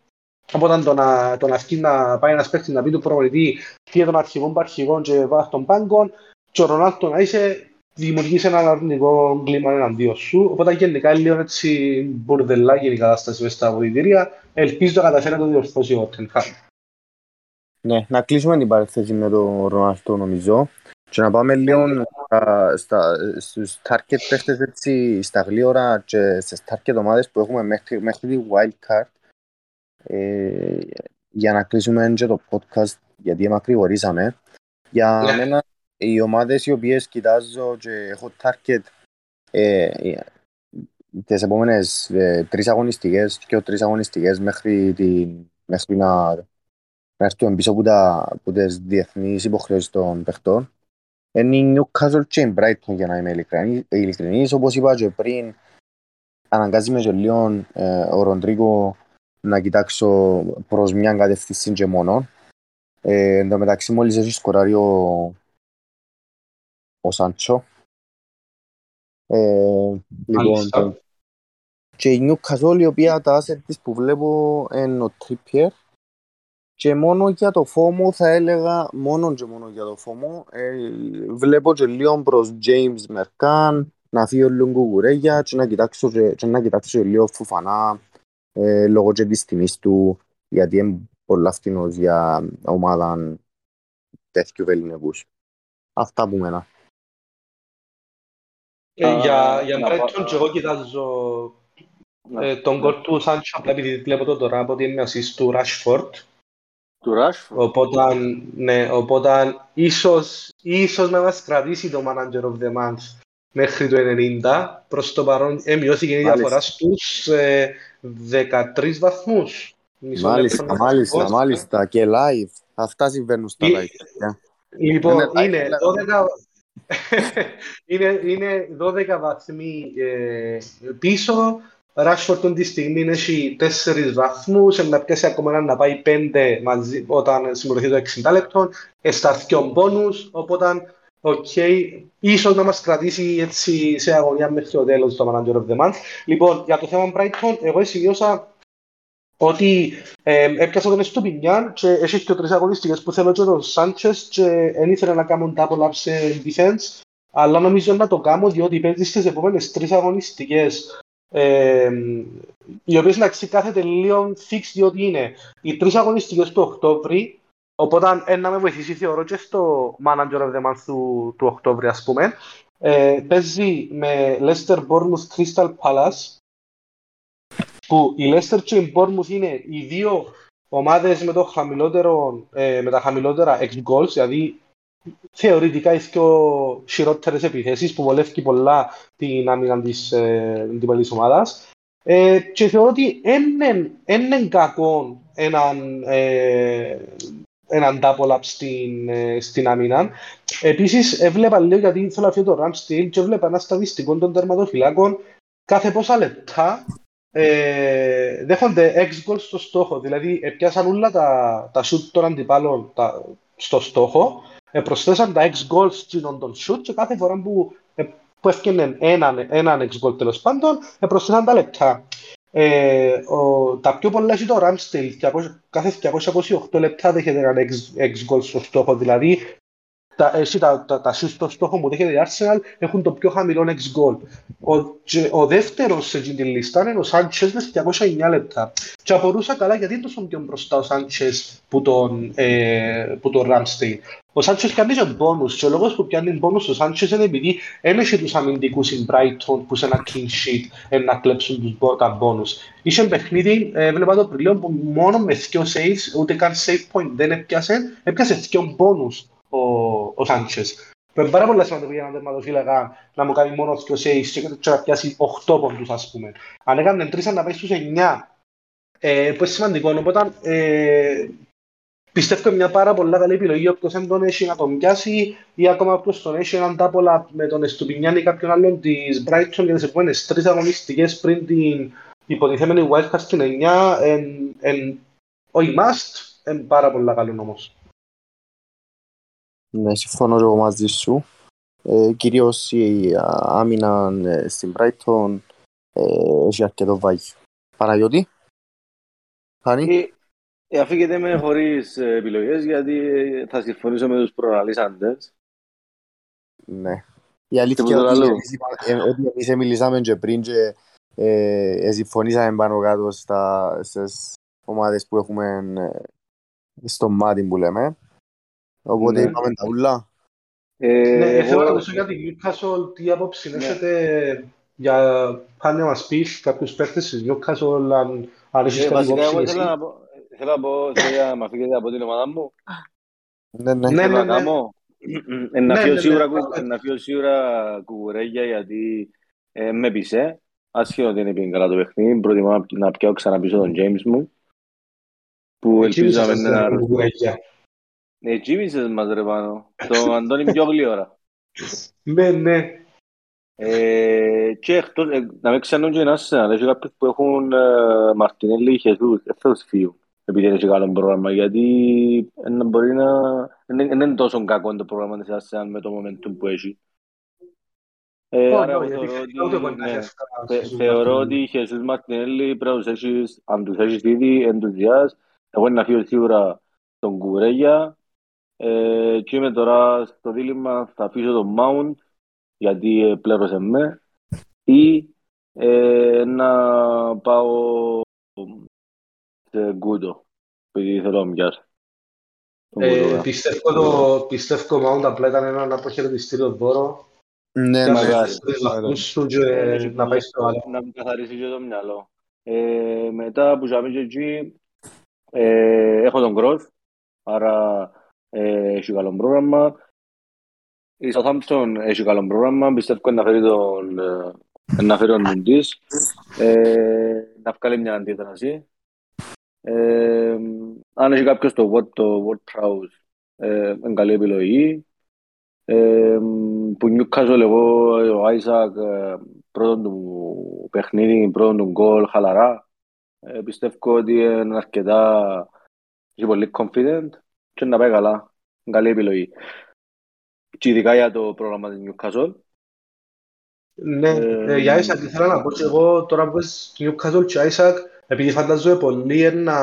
οπότε το να, το να, φύγει να πάει ένας παίκτης να πει του προπονητή τι τον αρχηγόν παρχηγόν και βάζει τον πάγκον και ο Ρονάλτο να είσαι δημιουργήσει ένα αρνητικό κλίμα εναντίον σου. Οπότε γενικά είναι λίγο έτσι μπουρδελάκι η κατάσταση μες στα βοηθήρια. Ελπίζω να καταφέρει να το διορθώσει ο Τενχάκ. Ναι, να κλείσουμε την παρέθεση με τον Ρονάλτο νομίζω και να πάμε λίγο στα, στα, στους target παίχτες έτσι στα γλύωρα και στις target ομάδες που έχουμε μέχρι, μέχρι τη wild card ε, για να κλείσουμε και το podcast γιατί μακρηγορήσαμε. Για Ναι. μένα οι ομάδες οι οποίες κοιτάζω και έχω target ε, ε, τις επόμενες ε, τρεις αγωνιστικές και τρεις αγωνιστικές μέχρι, την, μέχρι να, να έρθουμε πίσω από, τα, από τις διεθνείς υποχρεώσεις των παιχτών είναι η Newcastle και η Brighton για να είμαι ειλικρινής, ειλικρινής. όπως είπα και πριν αναγκάζεις με και λίγο ε, ο Ροντρίκο να κοιτάξω προς μια κατεύθυνση και μόνο. Ε, εν τω μεταξύ μόλις έχει σκοράρει ο, ο Σάντσο. Ε, λοιπόν, Μάλιστα. και η Newcastle η οποία τα asset της που βλέπω είναι ο Trippier και μόνο για το FOMO θα έλεγα μόνο και μόνο για το FOMO ε, βλέπω και λίγο προς James Mercan να φύγει ο λίγο κουκουρέγια και να κοιτάξω και, και να κοιτάξω και λίγο φουφανά ε, λόγω και της τιμής του γιατί είναι πολλά φτηνός για ομάδα τέτοιου βεληνικούς. Αυτά που μένα. Ε, Α, για για να Brighton πά- και εγώ κοιτάζω Να- ε, τον γκολ του Σάντσο απλά επειδή βλέπω το τώρα από ότι είναι assist του Rashford. Του Rashford. Οπότε, ναι, οπότε ίσως, ίσως να μας κρατήσει το Manager of the Month μέχρι το 90. Προς το παρόν ε, μειώθηκε η Μάλιστα. διαφορά στους ε, 13 βαθμούς. Μισό Μάλιστα, λεπτό να μάλιστα, σας πω. μάλιστα και live. Αυτά συμβαίνουν στα Ή- live. παιδιά. Λοιπόν, Είναι live, είναι λέγαμε. 12, *laughs* είναι, είναι 12 βαθμοί ε, πίσω. Ράσφορντ τη στιγμή έχει 4 βαθμούς, να πιάσει ακόμα έναν να πάει 5 μαζί όταν συμπληρωθεί το 60 λεπτό, στα 2 μπόνους, οπότε οκ, ίσως να μας κρατήσει έτσι σε αγωνία μέχρι το τέλος το Manager of the Month. Λοιπόν, για το θέμα Brighton, εγώ σημειώσα ότι ε, έπιασα τον Εστουπινιάν και έχεις και τρεις αγωνιστικές που θέλω και τον Σάντσες και δεν ήθελα να κάνω double up σε defense αλλά νομίζω να το κάνω διότι παίζεις στις επόμενες τρεις αγωνιστικές ε, οι οποίες εντάξει κάθεται λίγο fix διότι είναι οι τρεις αγωνιστικές του Οκτώβρη οπότε ε, να με βοηθήσει θεωρώ και στο manager of the month του, του Οκτώβρη ας πούμε ε, παίζει με Leicester Bournemouth Crystal Palace που η Leicester και η Bournemouth είναι οι δύο ομάδες με, το χαμηλότερο, ε, με τα χαμηλότερα ex goals, δηλαδή θεωρητικά οι δύο χειρότερες επιθέσεις που βολεύει πολλά την άμυνα της ε, αντιπαλής ομάδας. Ε, και θεωρώ ότι είναι κακό έναν, ε, έναν double up στην, ε, στην άμυνα. Επίσης, έβλεπα λίγο γιατί θέλω να φύγω το Ramsdale και έβλεπα ένα στατιστικό των τερματοφυλάκων κάθε πόσα λεπτά ε, δέχονται ex goals στο στόχο. Δηλαδή, ε, πιάσαν όλα τα, τα shoot των αντιπάλων τα, στο στόχο, ε, προσθέσαν τα ex goals στον τον shoot και κάθε φορά που, ε, που έφτιανε έναν, έναν ex goal τέλος πάντων, ε, προσθέσαν τα λεπτά. Ε, ο, τα πιο πολλά έχει το Ramsdale, 200 κάθε 228 λεπτά δέχεται έναν ex, ex goal στο στόχο, δηλαδή τα, εσύ, τα, τα, τα shoot στο στόχο που δέχεται η Arsenal έχουν το πιο χαμηλό ex goal. Ο, και, ο δεύτερος σε αυτή τη λίστα είναι ο Σάντσες με 209 λεπτά. Και απορούσα καλά γιατί είναι τόσο πιο μπροστά ο Σάντσες που τον, ε, που τον Ramsdale. Ο Σάντσες πιάνει και μπόνους και ο λόγος που πιάνει μπόνους ο Σάντσες είναι επειδή ένεχε τους αμυντικούς in Brighton που σε ένα clean sheet ε, να κλέψουν τους μπο- τα μπόνους. Είχε παιχνίδι, ε, βλέπα το πριν που μόνο με δύο saves, ούτε καν save point δεν έπιασε, έπιασε δύο μπόνους ο, ο Σάντσες. Που είναι πάρα πολύ σημαντικό για έναν τερματοφύλακα να μου κάνει μόνο δύο saves και, και να πιάσει 8 πόντους ας πούμε. Αν έκανε τρεις να πάει στους 9, ε, που είναι σημαντικό, οπότε ε, πιστεύω μια πάρα πολύ καλή επιλογή όποιος δεν τον έχει να τον πιάσει ή ακόμα όποιος τον έχει έναν τάπολα με τον Εστουπινιάν ή κάποιον άλλον της Brighton για τις επόμενες τρεις αγωνιστικές πριν την υποτιθέμενη wildcard στην 9 εν, εν, όχι must, εν πάρα πολύ καλό όμως. Ναι, συμφωνώ και εγώ μαζί σου. Ε, κυρίως η α, άμυνα ε, στην Brighton ε, έχει αρκετό βάγιο. Παναγιώτη, Φάνη, Ε, ε, αφήγεται με χωρίς ε, επιλογές γιατί ε, θα συμφωνήσω με τους προαναλύσαντες. ναι. Η αλήθεια Τίποτα ότι άλλο. εμείς είπα- ε, ότι εμείς μιλήσαμε και πριν και ε, ε, συμφωνήσαμε πάνω κάτω στα, στις ομάδες που έχουμε ε, στο μάτι που λέμε. Οπότε Ναι. είπαμε τα ούλα. Ε, Ναι, εγώ- θέλω να ρωτήσω για την Newcastle, τι άποψη Ναι. έχετε για πάνε να μας πεις κάποιους παίχτες της Newcastle, αν, αν έχεις Ε, κάτι βασικά, υπόψη εγώ εσύ. ήθελα να πω, θέλω να πω, θέλω να με αφήγετε από την ομάδα μου. Ναι, ναι. Ναι, Θέλω ναι, να ναι. κάνω. Ε, Να Ναι, φύγω ναι, σίγουρα ναι. κου- να φύγω σίγουρα κουκουρέγια γιατί ε, με πείσε. Άσχετο ότι είναι πήγε καλά το παιχνίδι, προτιμώ να πι- να πιάω ξανά πίσω τον James μου. Που Εκεί ελπίζω να σας μην είναι δίνω αρρωστό. κουκουρέγια. Ε, τζίμισες μας ρε πάνω. Το Αντώνη πιο γλύωρα. Ναι, ναι. Ε, και εκτός, ε, να μην ξέρουν και ένας, αλλά έχει κάποιους που έχουν ε, Μαρτινέλη και Χεσούς, δεν θα τους φύγουν επειδή έχει καλό πρόγραμμα, γιατί ε, να μπορεί να... Δεν δεν είναι τόσο κακό το πρόγραμμα της Arsenal με το momentum που έχει. Ε, Ω, άρα ναι, εγώ γιατί θεωρώ φυσικά ούτε εγώ ότι, να ναι, έχω εύκολα θε- στους θεωρώ Μαρτινέλη. ότι οι Χεσούς Μαρτινέλη πρέπει να τους έχεις, αν τους έχεις ήδη εντουζιάς, εγώ είναι να φύγω σίγουρα τον Κουρέγια ε, και είμαι τώρα στο δίλημα θα αφήσω τον Mount γιατί ε, πλέρωσε με ή ε, να πάω σε Γκούτο επειδή θέλω να μοιάσω. Τον Ε, Γκούτο, πιστεύω το πιστεύω Mount απλά ήταν ένα αποχαιρετιστήριο δώρο Ναι, για να μακάρι. ναι. φτιάξει τους βαθμούς του Ε, και έχει να πάει στο άλλο. να μου καθαρίσει και το μυαλό. Ε, μετά που ζάμε και εκεί, ε, έχω τον Growth, άρα ε, έχει καλό πρόγραμμα. Η Southampton έχει καλό πρόγραμμα, πιστεύω να φέρει τον, ε, να φέρει τον Νουντής, ε, να βγάλει μια αντίδραση. Ε, αν έχει κάποιος το Word, το Word Prowse, ε, είναι καλή επιλογή. Ε, που Newcastle εγώ, ο Άισακ, ε, πρώτον του παιχνίδι, πρώτον του γκολ, χαλαρά. Ε, πιστεύω ότι είναι αρκετά, έχει πολύ confident και να πάει καλά. Είναι καλή επιλογή. Και ειδικά για το πρόγραμμα της Newcastle. Ναι, Ε, ε, για Isaac ήθελα να πω και εγώ τώρα που είσαι Newcastle και Isaac επειδή φαντάζομαι πολλοί να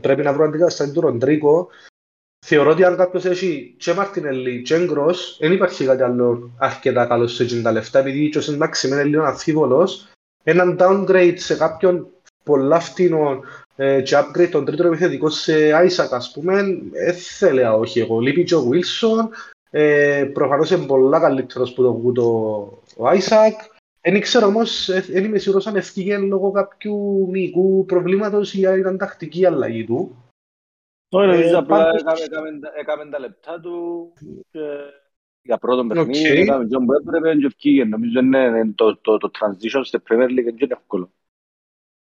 πρέπει να βρουν αντικαταστάτη του Ροντρίκο θεωρώ ότι αν κάποιος έχει και Μαρτινέλli και Γκρος δεν υπάρχει κάτι άλλο αρκετά καλός σε εκείνα τα λεφτά επειδή και ο συντάξει είναι λίγο αμφίβολος έναν downgrade σε κάποιον πολλά φτηνό ε, και upgrade τον τρίτο επιθετικό σε Isak ας πούμε δεν θα έλεγα όχι εγώ λείπει και ο Wilson ε, προφανώς είναι πολλά καλύτερος που τον Γουντ ο Άισακ. Δεν ξέρω όμως, δεν είμαι σίγουρος αν εφκήκε λόγω κάποιου μυϊκού προβλήματος ή αν ήταν τακτική η αλλαγή του. Όχι, νομίζω Ε, απλά πάντως- έκαμε- έκαμε τα- έκαμε τα λεπτά του και για πρώτο Οκ. παιχνίδι, έκαμε και όπου έπρεπε και εφκήκε. Νομίζω είναι είναι το, το, το transition στη Premier League είναι εύκολο.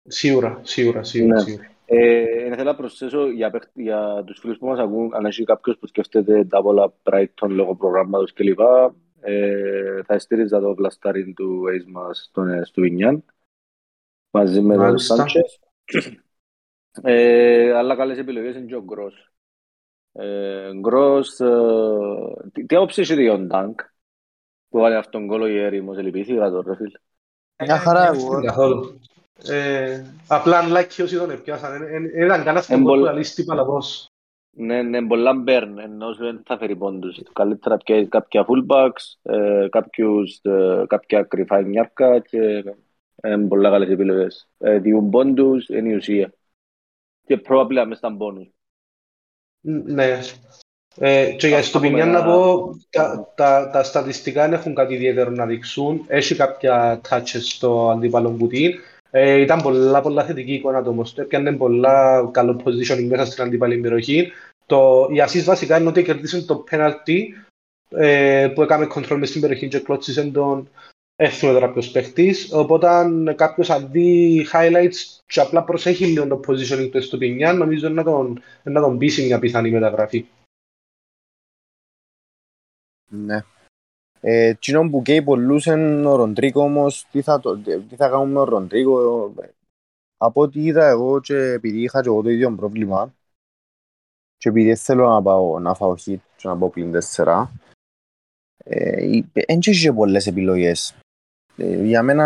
Σίγουρα, σίγουρα, σίγουρα. Ναι. σίγουρα. Ε, θέλω να προσθέσω για, παίχ- για τους φίλους που μας ακούν, αν έχει κάποιος που σκέφτεται τα πολλά Brighton λόγω προγράμματος κλπ. Ε, θα στήριζα το πλαστάρι του Ace μας στον ε, Στουβινιάν μαζί με τον Μάλιστα. Σάντσες. Ε, αλλά καλές επιλογές είναι και ο Γκρός. Ε, Γκρός, ε, τι, τι άποψη έχει για τον Ντάνκ που βάλει αυτόν τον κόλλο η έρημος, ελπίθηκα το ρε φίλε. Μια χαρά Ε, εγώ. καθόλου. Ε, απλά αν like όσοι τον έπιασαν, δεν ήταν κανένας Εν που πολλ- να λύσει τίποτα πώς. Ναι, ναι, πολλά μπέρν, ενώ σου δεν θα φέρει πόντους. Καλύτερα πιέσεις κάποια fullbacks, ε, κάποιους, ε, κάποια κρυφά εννιάρκα και ε, πολλά καλές επιλογές. Ε, διούν πόντους, είναι η ουσία. Και probably μες στα bonus. Ναι. Ε, και για Ας Στουπινιάν πούμε να να- πω, τα, τα, τα στατιστικά δεν έχουν κάτι ιδιαίτερο να δείξουν. Έχει κάποια touches στο αντίπαλο κουτί. Ε, ήταν πολλά, πολλά θετική εικόνα το όμως. Έπιανε πολλά καλό positioning μέσα στην αντίπαλη περιοχή. Το, η assist βασικά είναι ότι κερδίσαν το penalty ε, που έκαμε control μες στην περιοχή και κλώτσισε τον έθνο τώρα ποιος παίχτης. Οπότε αν κάποιος αντί highlights και απλά προσέχει λίγο το positioning του Στουπινιάν, νομίζω να τον, να τον πείσει μια πιθανή μεταγραφή. Ναι. Ε, εκείνο που καίει πολλούς είναι ο Ροντρίκο όμως, τι θα, το, τι θα κάνουμε με ο Ροντρίκο. ε, Από ό,τι είδα εγώ και επειδή είχα και εγώ το ίδιο πρόβλημα και επειδή δεν θέλω να πάω να φάω hit και να πάω πλην τέσσερα, δεν είχε πολλές επιλογές. Ε, για μένα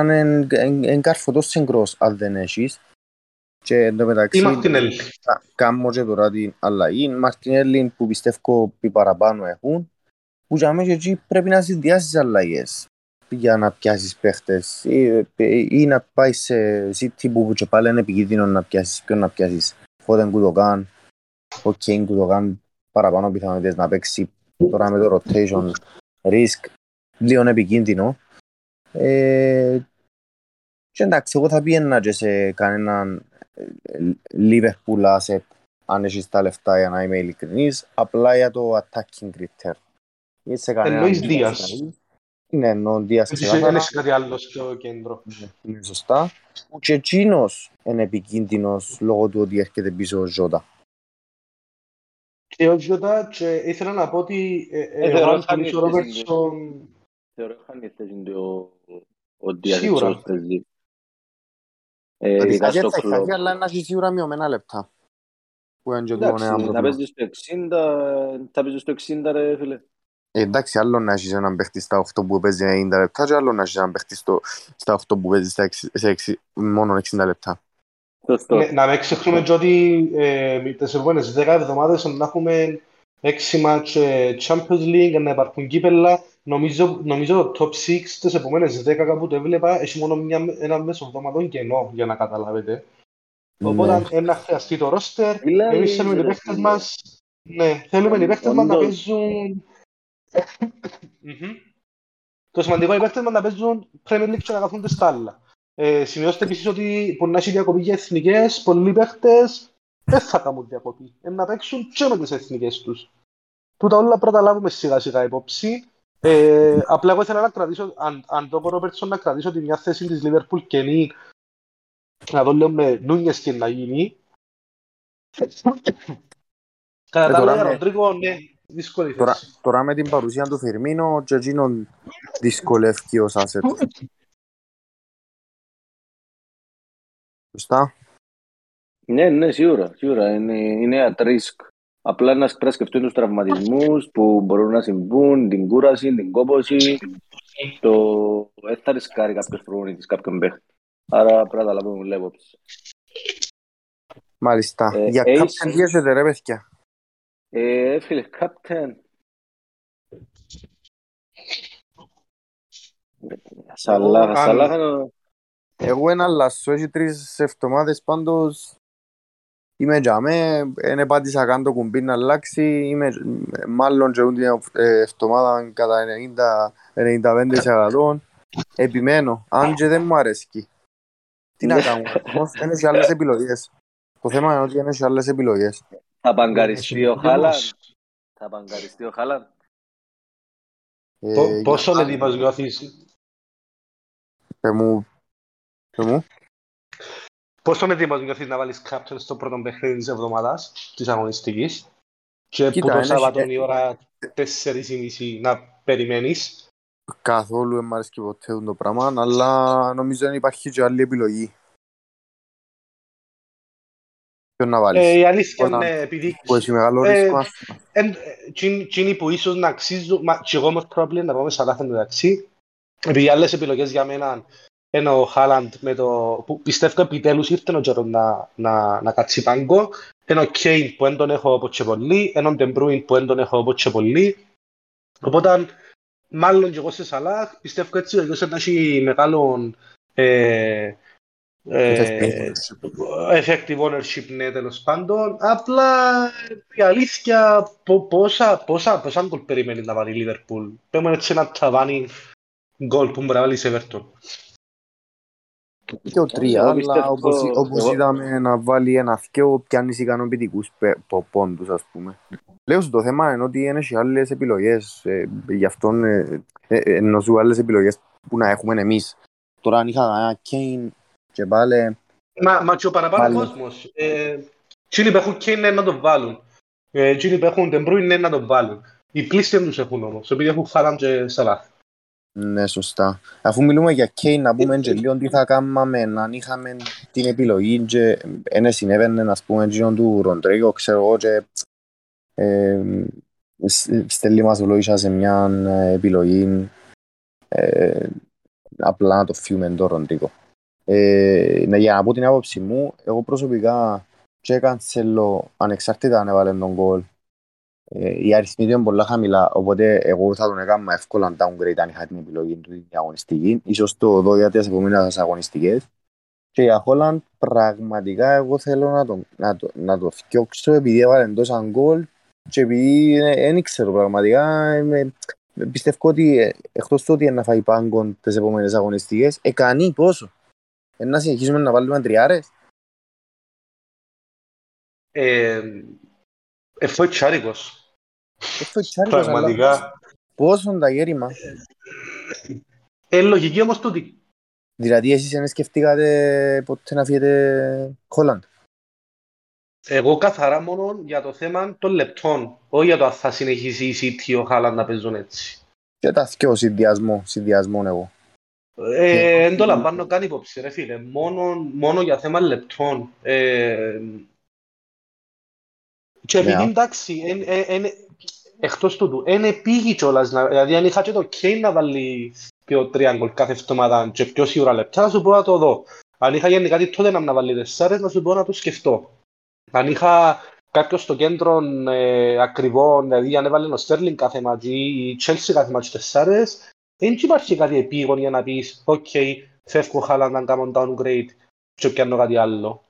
είναι καρφωτός συγκρός αν δεν έχεις. Και εν τω Ή μεταξύ, Μαρτινέλη. κα- κάνω και τώρα την αλλαγή. Μαρτινέλη που πιστεύω πει παραπάνω έχουν. Που για μένα εκεί πρέπει να συνδυάσεις αλλαγές για να πιάσεις παίχτες ή, ή να πάεις σε City που και πάλι είναι επικίνδυνο να πιάσεις ποιον να πιάσεις. Φώτεν Κουτογάν ο Κέιν Κουτογάν παραπάνω πιθανότητες να παίξει τώρα με το rotation risk λίγο επικίνδυνο. Ε, και εντάξει εγώ θα πήγαινα και σε κανέναν Liverpool asset αν έχεις τα λεφτά για να είμαι ειλικρινής απλά για το attacking critter ή σε κανέναν Εννοείς Δίας. ναι, εννοώ Δίας Δεν ξεκάθαρα. έχεις κάτι άλλο στο κέντρο. Είναι σωστά. Που και εκείνος είναι επικίνδυνος λόγω του ότι έρχεται πίσω ο Ζώτα. Και ο Γιώτα, και ήθελα να πω ότι ε, ε, Ε, εγώ θεωρώ αν χάνει θυμίσω ο η θέση Ρόμπερτσον Θεωρώ χάνει η θέση του ο- ο Δίας Σίγουρα. έτσι ως παίζει. Ε, Δηλαδή ειδικά θα στο θα κλόπ. έχει αλλά να έχει σίγουρα μειωμένα λεπτά. Που είναι και το Εντάξει, ένα να πρόβλημα. παίζεις στο 60, θα παίζεις στο 60 ρε φίλε. Ε, Εντάξει, άλλο να έχεις έναν παίχτη στα 8 που παίζει 90 λεπτά και άλλο να έχεις έναν παίχτη στο- στα 8 που παίζει στα έξι- σε έξι- μόνο 60 λεπτά. Σωστό. Ναι, να μην ξεχνούμε και ότι ε, τις επόμενες 10 εβδομάδες να έχουμε 6 μάτς ε, Champions League, να υπάρχουν κύπελα. Νομίζω, νομίζω το top 6 τις επόμενες 10 κάπου το έβλεπα, έχει μόνο μια, ένα μεσοβδομαδόν κενό για να καταλάβετε. Οπότε Ναι. ένα χρειαστεί το roster, Μιλάει, εμείς θέλουμε οι ρε, παίχτες φίλε. μας, ναι, θέλουμε οι παίχτες μας να Όντως. παίζουν... Μμμ. Το σημαντικό είναι οι παίχτες μας να παίζουν Premier League και να καθούνται στα άλλα. Ε, σημειώστε επίσης ότι μπορεί να έχει διακοπή για εθνικές, πολλοί παίχτες δεν θα κάνουν διακοπή. Ε, να παίξουν και με τις εθνικές τους. Τούτα όλα πρέπει να τα λάβουμε σιγά σιγά υπόψη. Ε, απλά εγώ ήθελα να κρατήσω, αν, αν το Ρόμπερτσον να κρατήσω τη μια θέση της Liverpool καινή, να δω λίγο με Νούνιες τι να γίνει. Κατά Ε, τα τώρα άλλα, με- Ροντρίγκο, ναι, δύσκολη Τώρα, θέση. τώρα με την παρουσία του Φιρμίνο και εκείνον δυσκολεύει ως asset. Σωστά. Ναι, ναι, σίγουρα, σίγουρα. Είναι, είναι at risk. Απλά να πρέπει να σκεφτούν τους τραυματισμούς που μπορούν να συμβούν, την κούραση, την κόπωση. Το δεν θα ρισκάρει κάποιος προπονητής κάποιον παίχτη. Άρα πρέπει να τα λάβουμε με υπόψη. Μάλιστα. Ε, Για Ace- κάποιον τι έχετε ρε παιδιά. Ε, φίλε, captain. Σαλάχ, αν- Σαλάχ είναι ο- Εγώ ένα λασσό, έχει τρεις εβδομάδες πάντως είμαι για με, δεν πάτησα καν το κουμπί να αλλάξει, είμαι μάλλον και την ε, εβδομάδα κατά 90-95% επιμένω, αν και δεν μου αρέσει. Τι να Ναι. κάνω, *laughs* όμως δεν έχει άλλες επιλογές. Το θέμα είναι ότι δεν έχει άλλες επιλογές. Θα παγκαριστεί ο Όμως, Χάλαν. Θα παγκαριστεί ο Χάλαν. Ε, πο- για- Πόσο έτοιμος νιώθεις, Πε μου, πε μου; πόσο έτοιμος νιώθεις να βάλεις captain στο πρώτο παιχνίδι της εβδομάδας, της αγωνιστικής, και Κοίτα, που το είναι- Σάββατο ε- η ώρα 4.30 να περιμένεις. Καθόλου δεν μ' αρέσει ποτέ το πράγμα, αλλά νομίζω δεν υπάρχει και άλλη επιλογή. Ποιον να Ε, βάλεις; η αλήθεια Όταν- είναι επειδή Που έχει μεγάλο ε, ρίσκο. ας- εν- ε, εκείνοι- εκείνοι που ίσως να αξίζουν, μα και εγώ most probably να πάμε σαν λάθος μεταξύ, επειδή οι άλλες επιλογές για μένα είναι ο Χάλαντ με το, που πιστεύω επιτέλους ήρθε ο καιρός να, να, να κάτσει πάγκο, είναι ο Κέιν που δεν τον έχω όπως και πολύ, είναι ο Ντε Μπρόινε που δεν τον έχω όπως και πολύ, οπότε μάλλον και εγώ σε Σαλάχ πιστεύω έτσι ο ίδιος να έχει μεγάλο ε, ε, effective ownership ναι τέλος πάντων απλά η αλήθεια πο- πόσα, πόσα, πόσα γκολ περιμένει να βάλει η Liverpool πε μου έτσι ένα ταβάνι γκολ που μπορεί να βάλει η Everton Και ο τρία, Εγώ αλλά πιστεύω- όπως, όπως εγώ- είδαμε να βάλει ένα θκιο πιάνεις ικανοποιητικούς πε- πο- πόντους ας πούμε. Λέω σου το θέμα είναι ότι είναι και άλλες επιλογές, ε, γι' αυτό ε, ε, ε, ενώ σου άλλες επιλογές που να έχουμε εμείς. Τώρα αν είχα ένα Kane και πάλι Μα, μα και ο παραπάνω Πάλι. κόσμος ε, εκείνοι που έχουν Kane είναι να τον βάλουν ε, εκείνοι που έχουν Den Bruyne είναι να τον βάλουν οι πλήστοι δεν τους έχουν όμως επειδή έχουν Haaland και Salah Ναι, σωστά. Αφού μιλούμε για Kane, να πούμε και λίγο τι θα κάναμε αν είχαμε την επιλογή και ένα συνέβαινε, ας πούμε, εκείνον του Ροντρίγο, ξέρω εγώ, και ε, σ- στέλνει μας ολόγησα σε μια ε, επιλογή ε, απλά να το φύγουμε το Ροντρίγο. Ε, ναι, για να πω την άποψη μου, εγώ προσωπικά και κανσέλω ανεξάρτητα αν έβαλε τον γκολ Ε, οι αριθμοί του είναι πολλά χαμηλά, οπότε εγώ θα τον έκανα εύκολα downgrade αν είχα την επιλογή του την αγωνιστική. Ίσως το δω για τις επόμενες αγωνιστικές. Και για Χόλαντ πραγματικά εγώ θέλω να το, να το, να το φτιάξω επειδή έβαλε τόσα γκολ και επειδή δεν ξέρω πραγματικά είμαι, πιστεύω ότι ε, εκτός του ότι να φάει πάγκον τις επόμενες αγωνιστικές, εκανεί πόσο. Ε, να συνεχίσουμε να βάλουμε τριάρες. Ε, εφόη τσάρικος. Εφόη τσάρικος, Πραγματικά. Πόσο τα γέρημα. Ε, λογική όμως τούτη. Δηλαδή εσείς δεν σκεφτήκατε ποτέ να φύγετε Χόλαντ. Εγώ καθαρά μόνο για το θέμα των λεπτών, όχι για το αν θα συνεχίσει η City ο Χάλαντ να παίζουν έτσι. Και τα θυκιο συνδυασμό, συνδυασμό εγώ. Ε, δεν το λαμβάνω καν υπόψη ρε φίλε, μόνο, μόνο για θέμα λεπτών. Ε, και επειδή Ναι. εντάξει, εν, εν, εν, εκτός τούτου, είναι πήγη κιόλας, να- δηλαδή αν είχα και το Kane να βάλει πιο τρία γκολ κάθε εβδομάδα και πιο σίγουρα λεπτά, να σου πω να το δω. Αν είχα γενικά τη τότε να βάλει τεσσάρες, να σου πω να το σκεφτώ. Αν είχα κάποιος στο κέντρο ε, ακριβό, δηλαδή αν έβαλε ο Στέρλινγκ κάθε μάτς ή η Chelsea κάθε μάτς τεσσάρες, δεν υπάρχει κάτι επίγον για να πεις «ΟΚ, φεύγω χάλα να κάνω downgrade και πιάνω κάτι άλλο».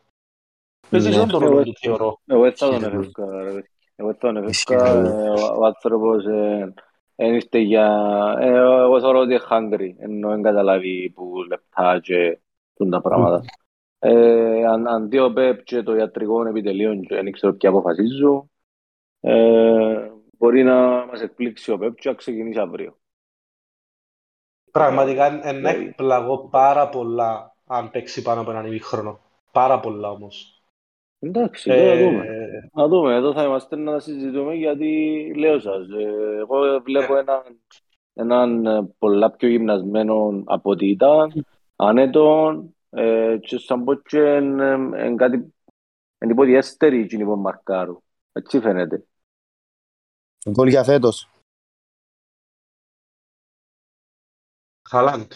Παίζει Ναι. δεν το ρόλο του θεωρώ. Εγώ δεν θα τον Ισχύει. έφευκα, ρε παιδί. Εγώ δεν θα τον Ισχύει. έφευκα. Ε, Ο ο άνθρωπος ε, εν ήρθε για... ε, Εγώ θεωρώ ότι είναι hungry, ενώ δεν καταλάβει που λεπτά και τούν τα πράγματα. Ε, αν, αντί ο Πεπ και το ιατρικό επιτελείο και δεν ξέρω ποια αποφασίζω, ε, μπορεί να μας εκπλήξει ο Πεπ και να ξεκινήσει αύριο. Πραγματικά εν Ναι. εκπλαγώ πάρα πολλά αν παίξει πάνω από έναν ημίχρονο. Πάρα πολλά όμως. Εντάξει, τώρα Ε, δούμε. Να δούμε, εδώ θα είμαστε να συζητούμε γιατί λέω σας, ε, εγώ βλέπω Ναι. έναν, έναν ε, πολλά πιο γυμνασμένο από ό,τι ήταν, άνετον ε, και σαν πω και εν, εν, εν κάτι εν υποδιέστερη εκείνη που μαρκάρου. Έτσι φαίνεται. Γκολ για φέτος. Χαλάντ.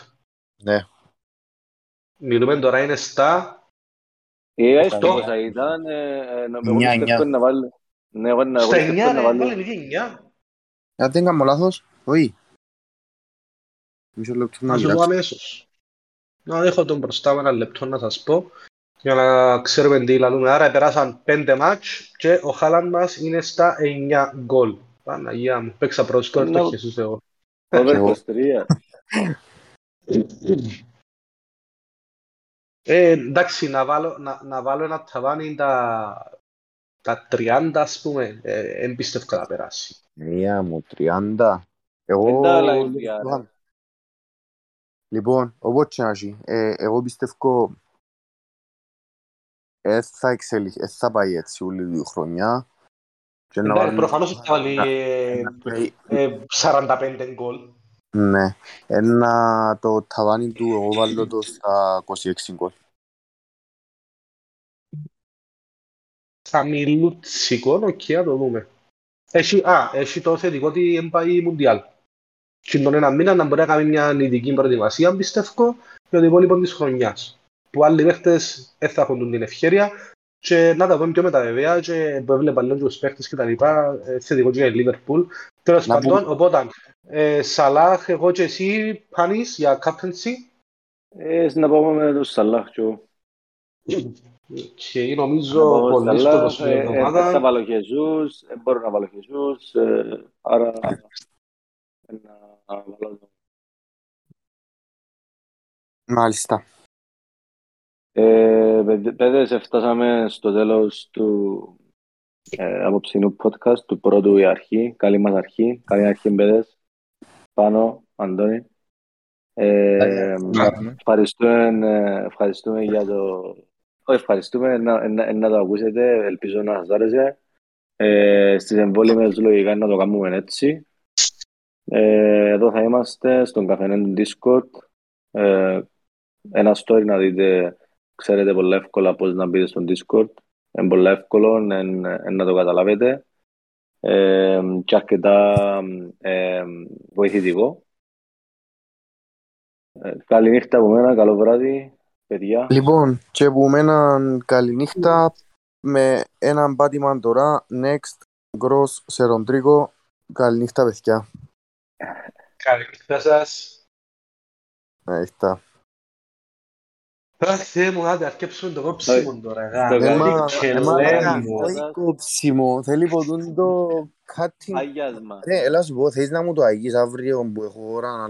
Ναι. Μιλούμε τώρα είναι στα... Ε, έστω Αυτό. πόσα ήταν, ε, ε, να- εγώ Εννιά, πιστεύω εννιά. να βάλει. Ναι, εγώ εγώ Στα πιστεύω 9 να ρε, βάλει. βάλε λίγη 9. Αν δεν κάνω λάθος, όχι. Μισό λεπτό να Να σου πω κοιτάξω. αμέσως. Να έχω τον μπροστά μου ένα λεπτό να σας πω για να ξέρουμε τι λαλούμε. Άρα περάσαν 5 μάτς και ο Χάλαντ μας είναι στα 9 γκολ. Παναγία μου, παίξα προσκόρ Ναι. το Χεσούς εγώ. Over Εγώ. 23. Ε, εντάξει, να βάλω, να, να βάλω ένα ταβάνι τα, τα 30 ας πούμε, ε, εν πιστεύω να περάσει. Μία μου, 30. Εγώ... Δεν τα άλλα ίδια, ρε. Λοιπόν, όπως και να έχει, ε, εγώ πιστεύω ε, θα εξελιχθεί, ε, θα πάει έτσι όλη τη χρονιά. Και να Εντάξει, βάλουμε- προφανώς θα βάλει ε, Ε, ε, 45 γκολ. Ναι, ένα το ταβάνι του εγώ βάλω το στα 26 γκολ. Χαμηλούτσικο, οκ, να το δούμε. Έχει, α, έχει το θετικό ότι δεν πάει Μουντιάλ. Και τον ένα μήνα να μπορεί να κάνει μια νητική προετοιμασία, πιστεύω, για το υπόλοιπο της χρονιάς. Που άλλοι παίχτες δεν θα έχουν την ευκαιρία και να τα πούμε πιο μετά βέβαια και που έβλεπα λίγο και τους παίχτες και τα λοιπά, ε, θετικό και για η Λίβερπουλ. Τέλος Να πάντων, οπότε, ε, Σαλάχ, εγώ και εσύ, Πάνης, για captaincy. Ε, να πάμε με τον Σαλάχ και εγώ. Και Να νομίζω πάω πολύ στο Σαλάχ, το ε, ε, δεν θα εβδομάδα. βάλω Χεζούς, δεν μπορώ να βάλω Χεζούς, ε, άρα να βάλω τον Μάλιστα. Ε, παιδε- παιδες, φτάσαμε στο τέλος του ε, απόψινού podcast, του πρώτου η αρχή. Καλή μας αρχή. Καλή αρχή, παιδες. Πάνω, Αντώνη. Ε, ευχαριστούμε, ε, ευχαριστούμε για το... Όχι, ευχαριστούμε να, να, να το ακούσετε. Ελπίζω να σας άρεσε. Ε, στις εμβόλυμες λογικά να το κάνουμε έτσι. Ε, εδώ θα είμαστε στον καφενέ του Discord. Ε, ένα story να δείτε, ξέρετε πολύ εύκολα πώς να μπείτε στον Discord. Είναι πολύ εύκολο εν, εν να το καταλάβετε. Ε, και αρκετά ε, βοηθητικό. Ε, καλή νύχτα από μένα, καλό βράδυ, παιδιά. Λοιπόν, και που με έναν καληνύχτα με έναν πάτημα τώρα, next Γκρός σε Ροντρίκο. Καληνύχτα, παιδιά. Καληνύχτα σας. Νύχτα. Αχ, Θεέ μου, άντε, αρκέψουμε το κόψιμο τώρα. γα. Το Ε, καλή μα- και ε, μα, λέμε. θέλει κόψιμο, θέλει ποτούν το κάτι... Αγιάσμα. Ρε, έλα σου πω, θέλεις να μου το αγείς αύριο που έχω ώρα να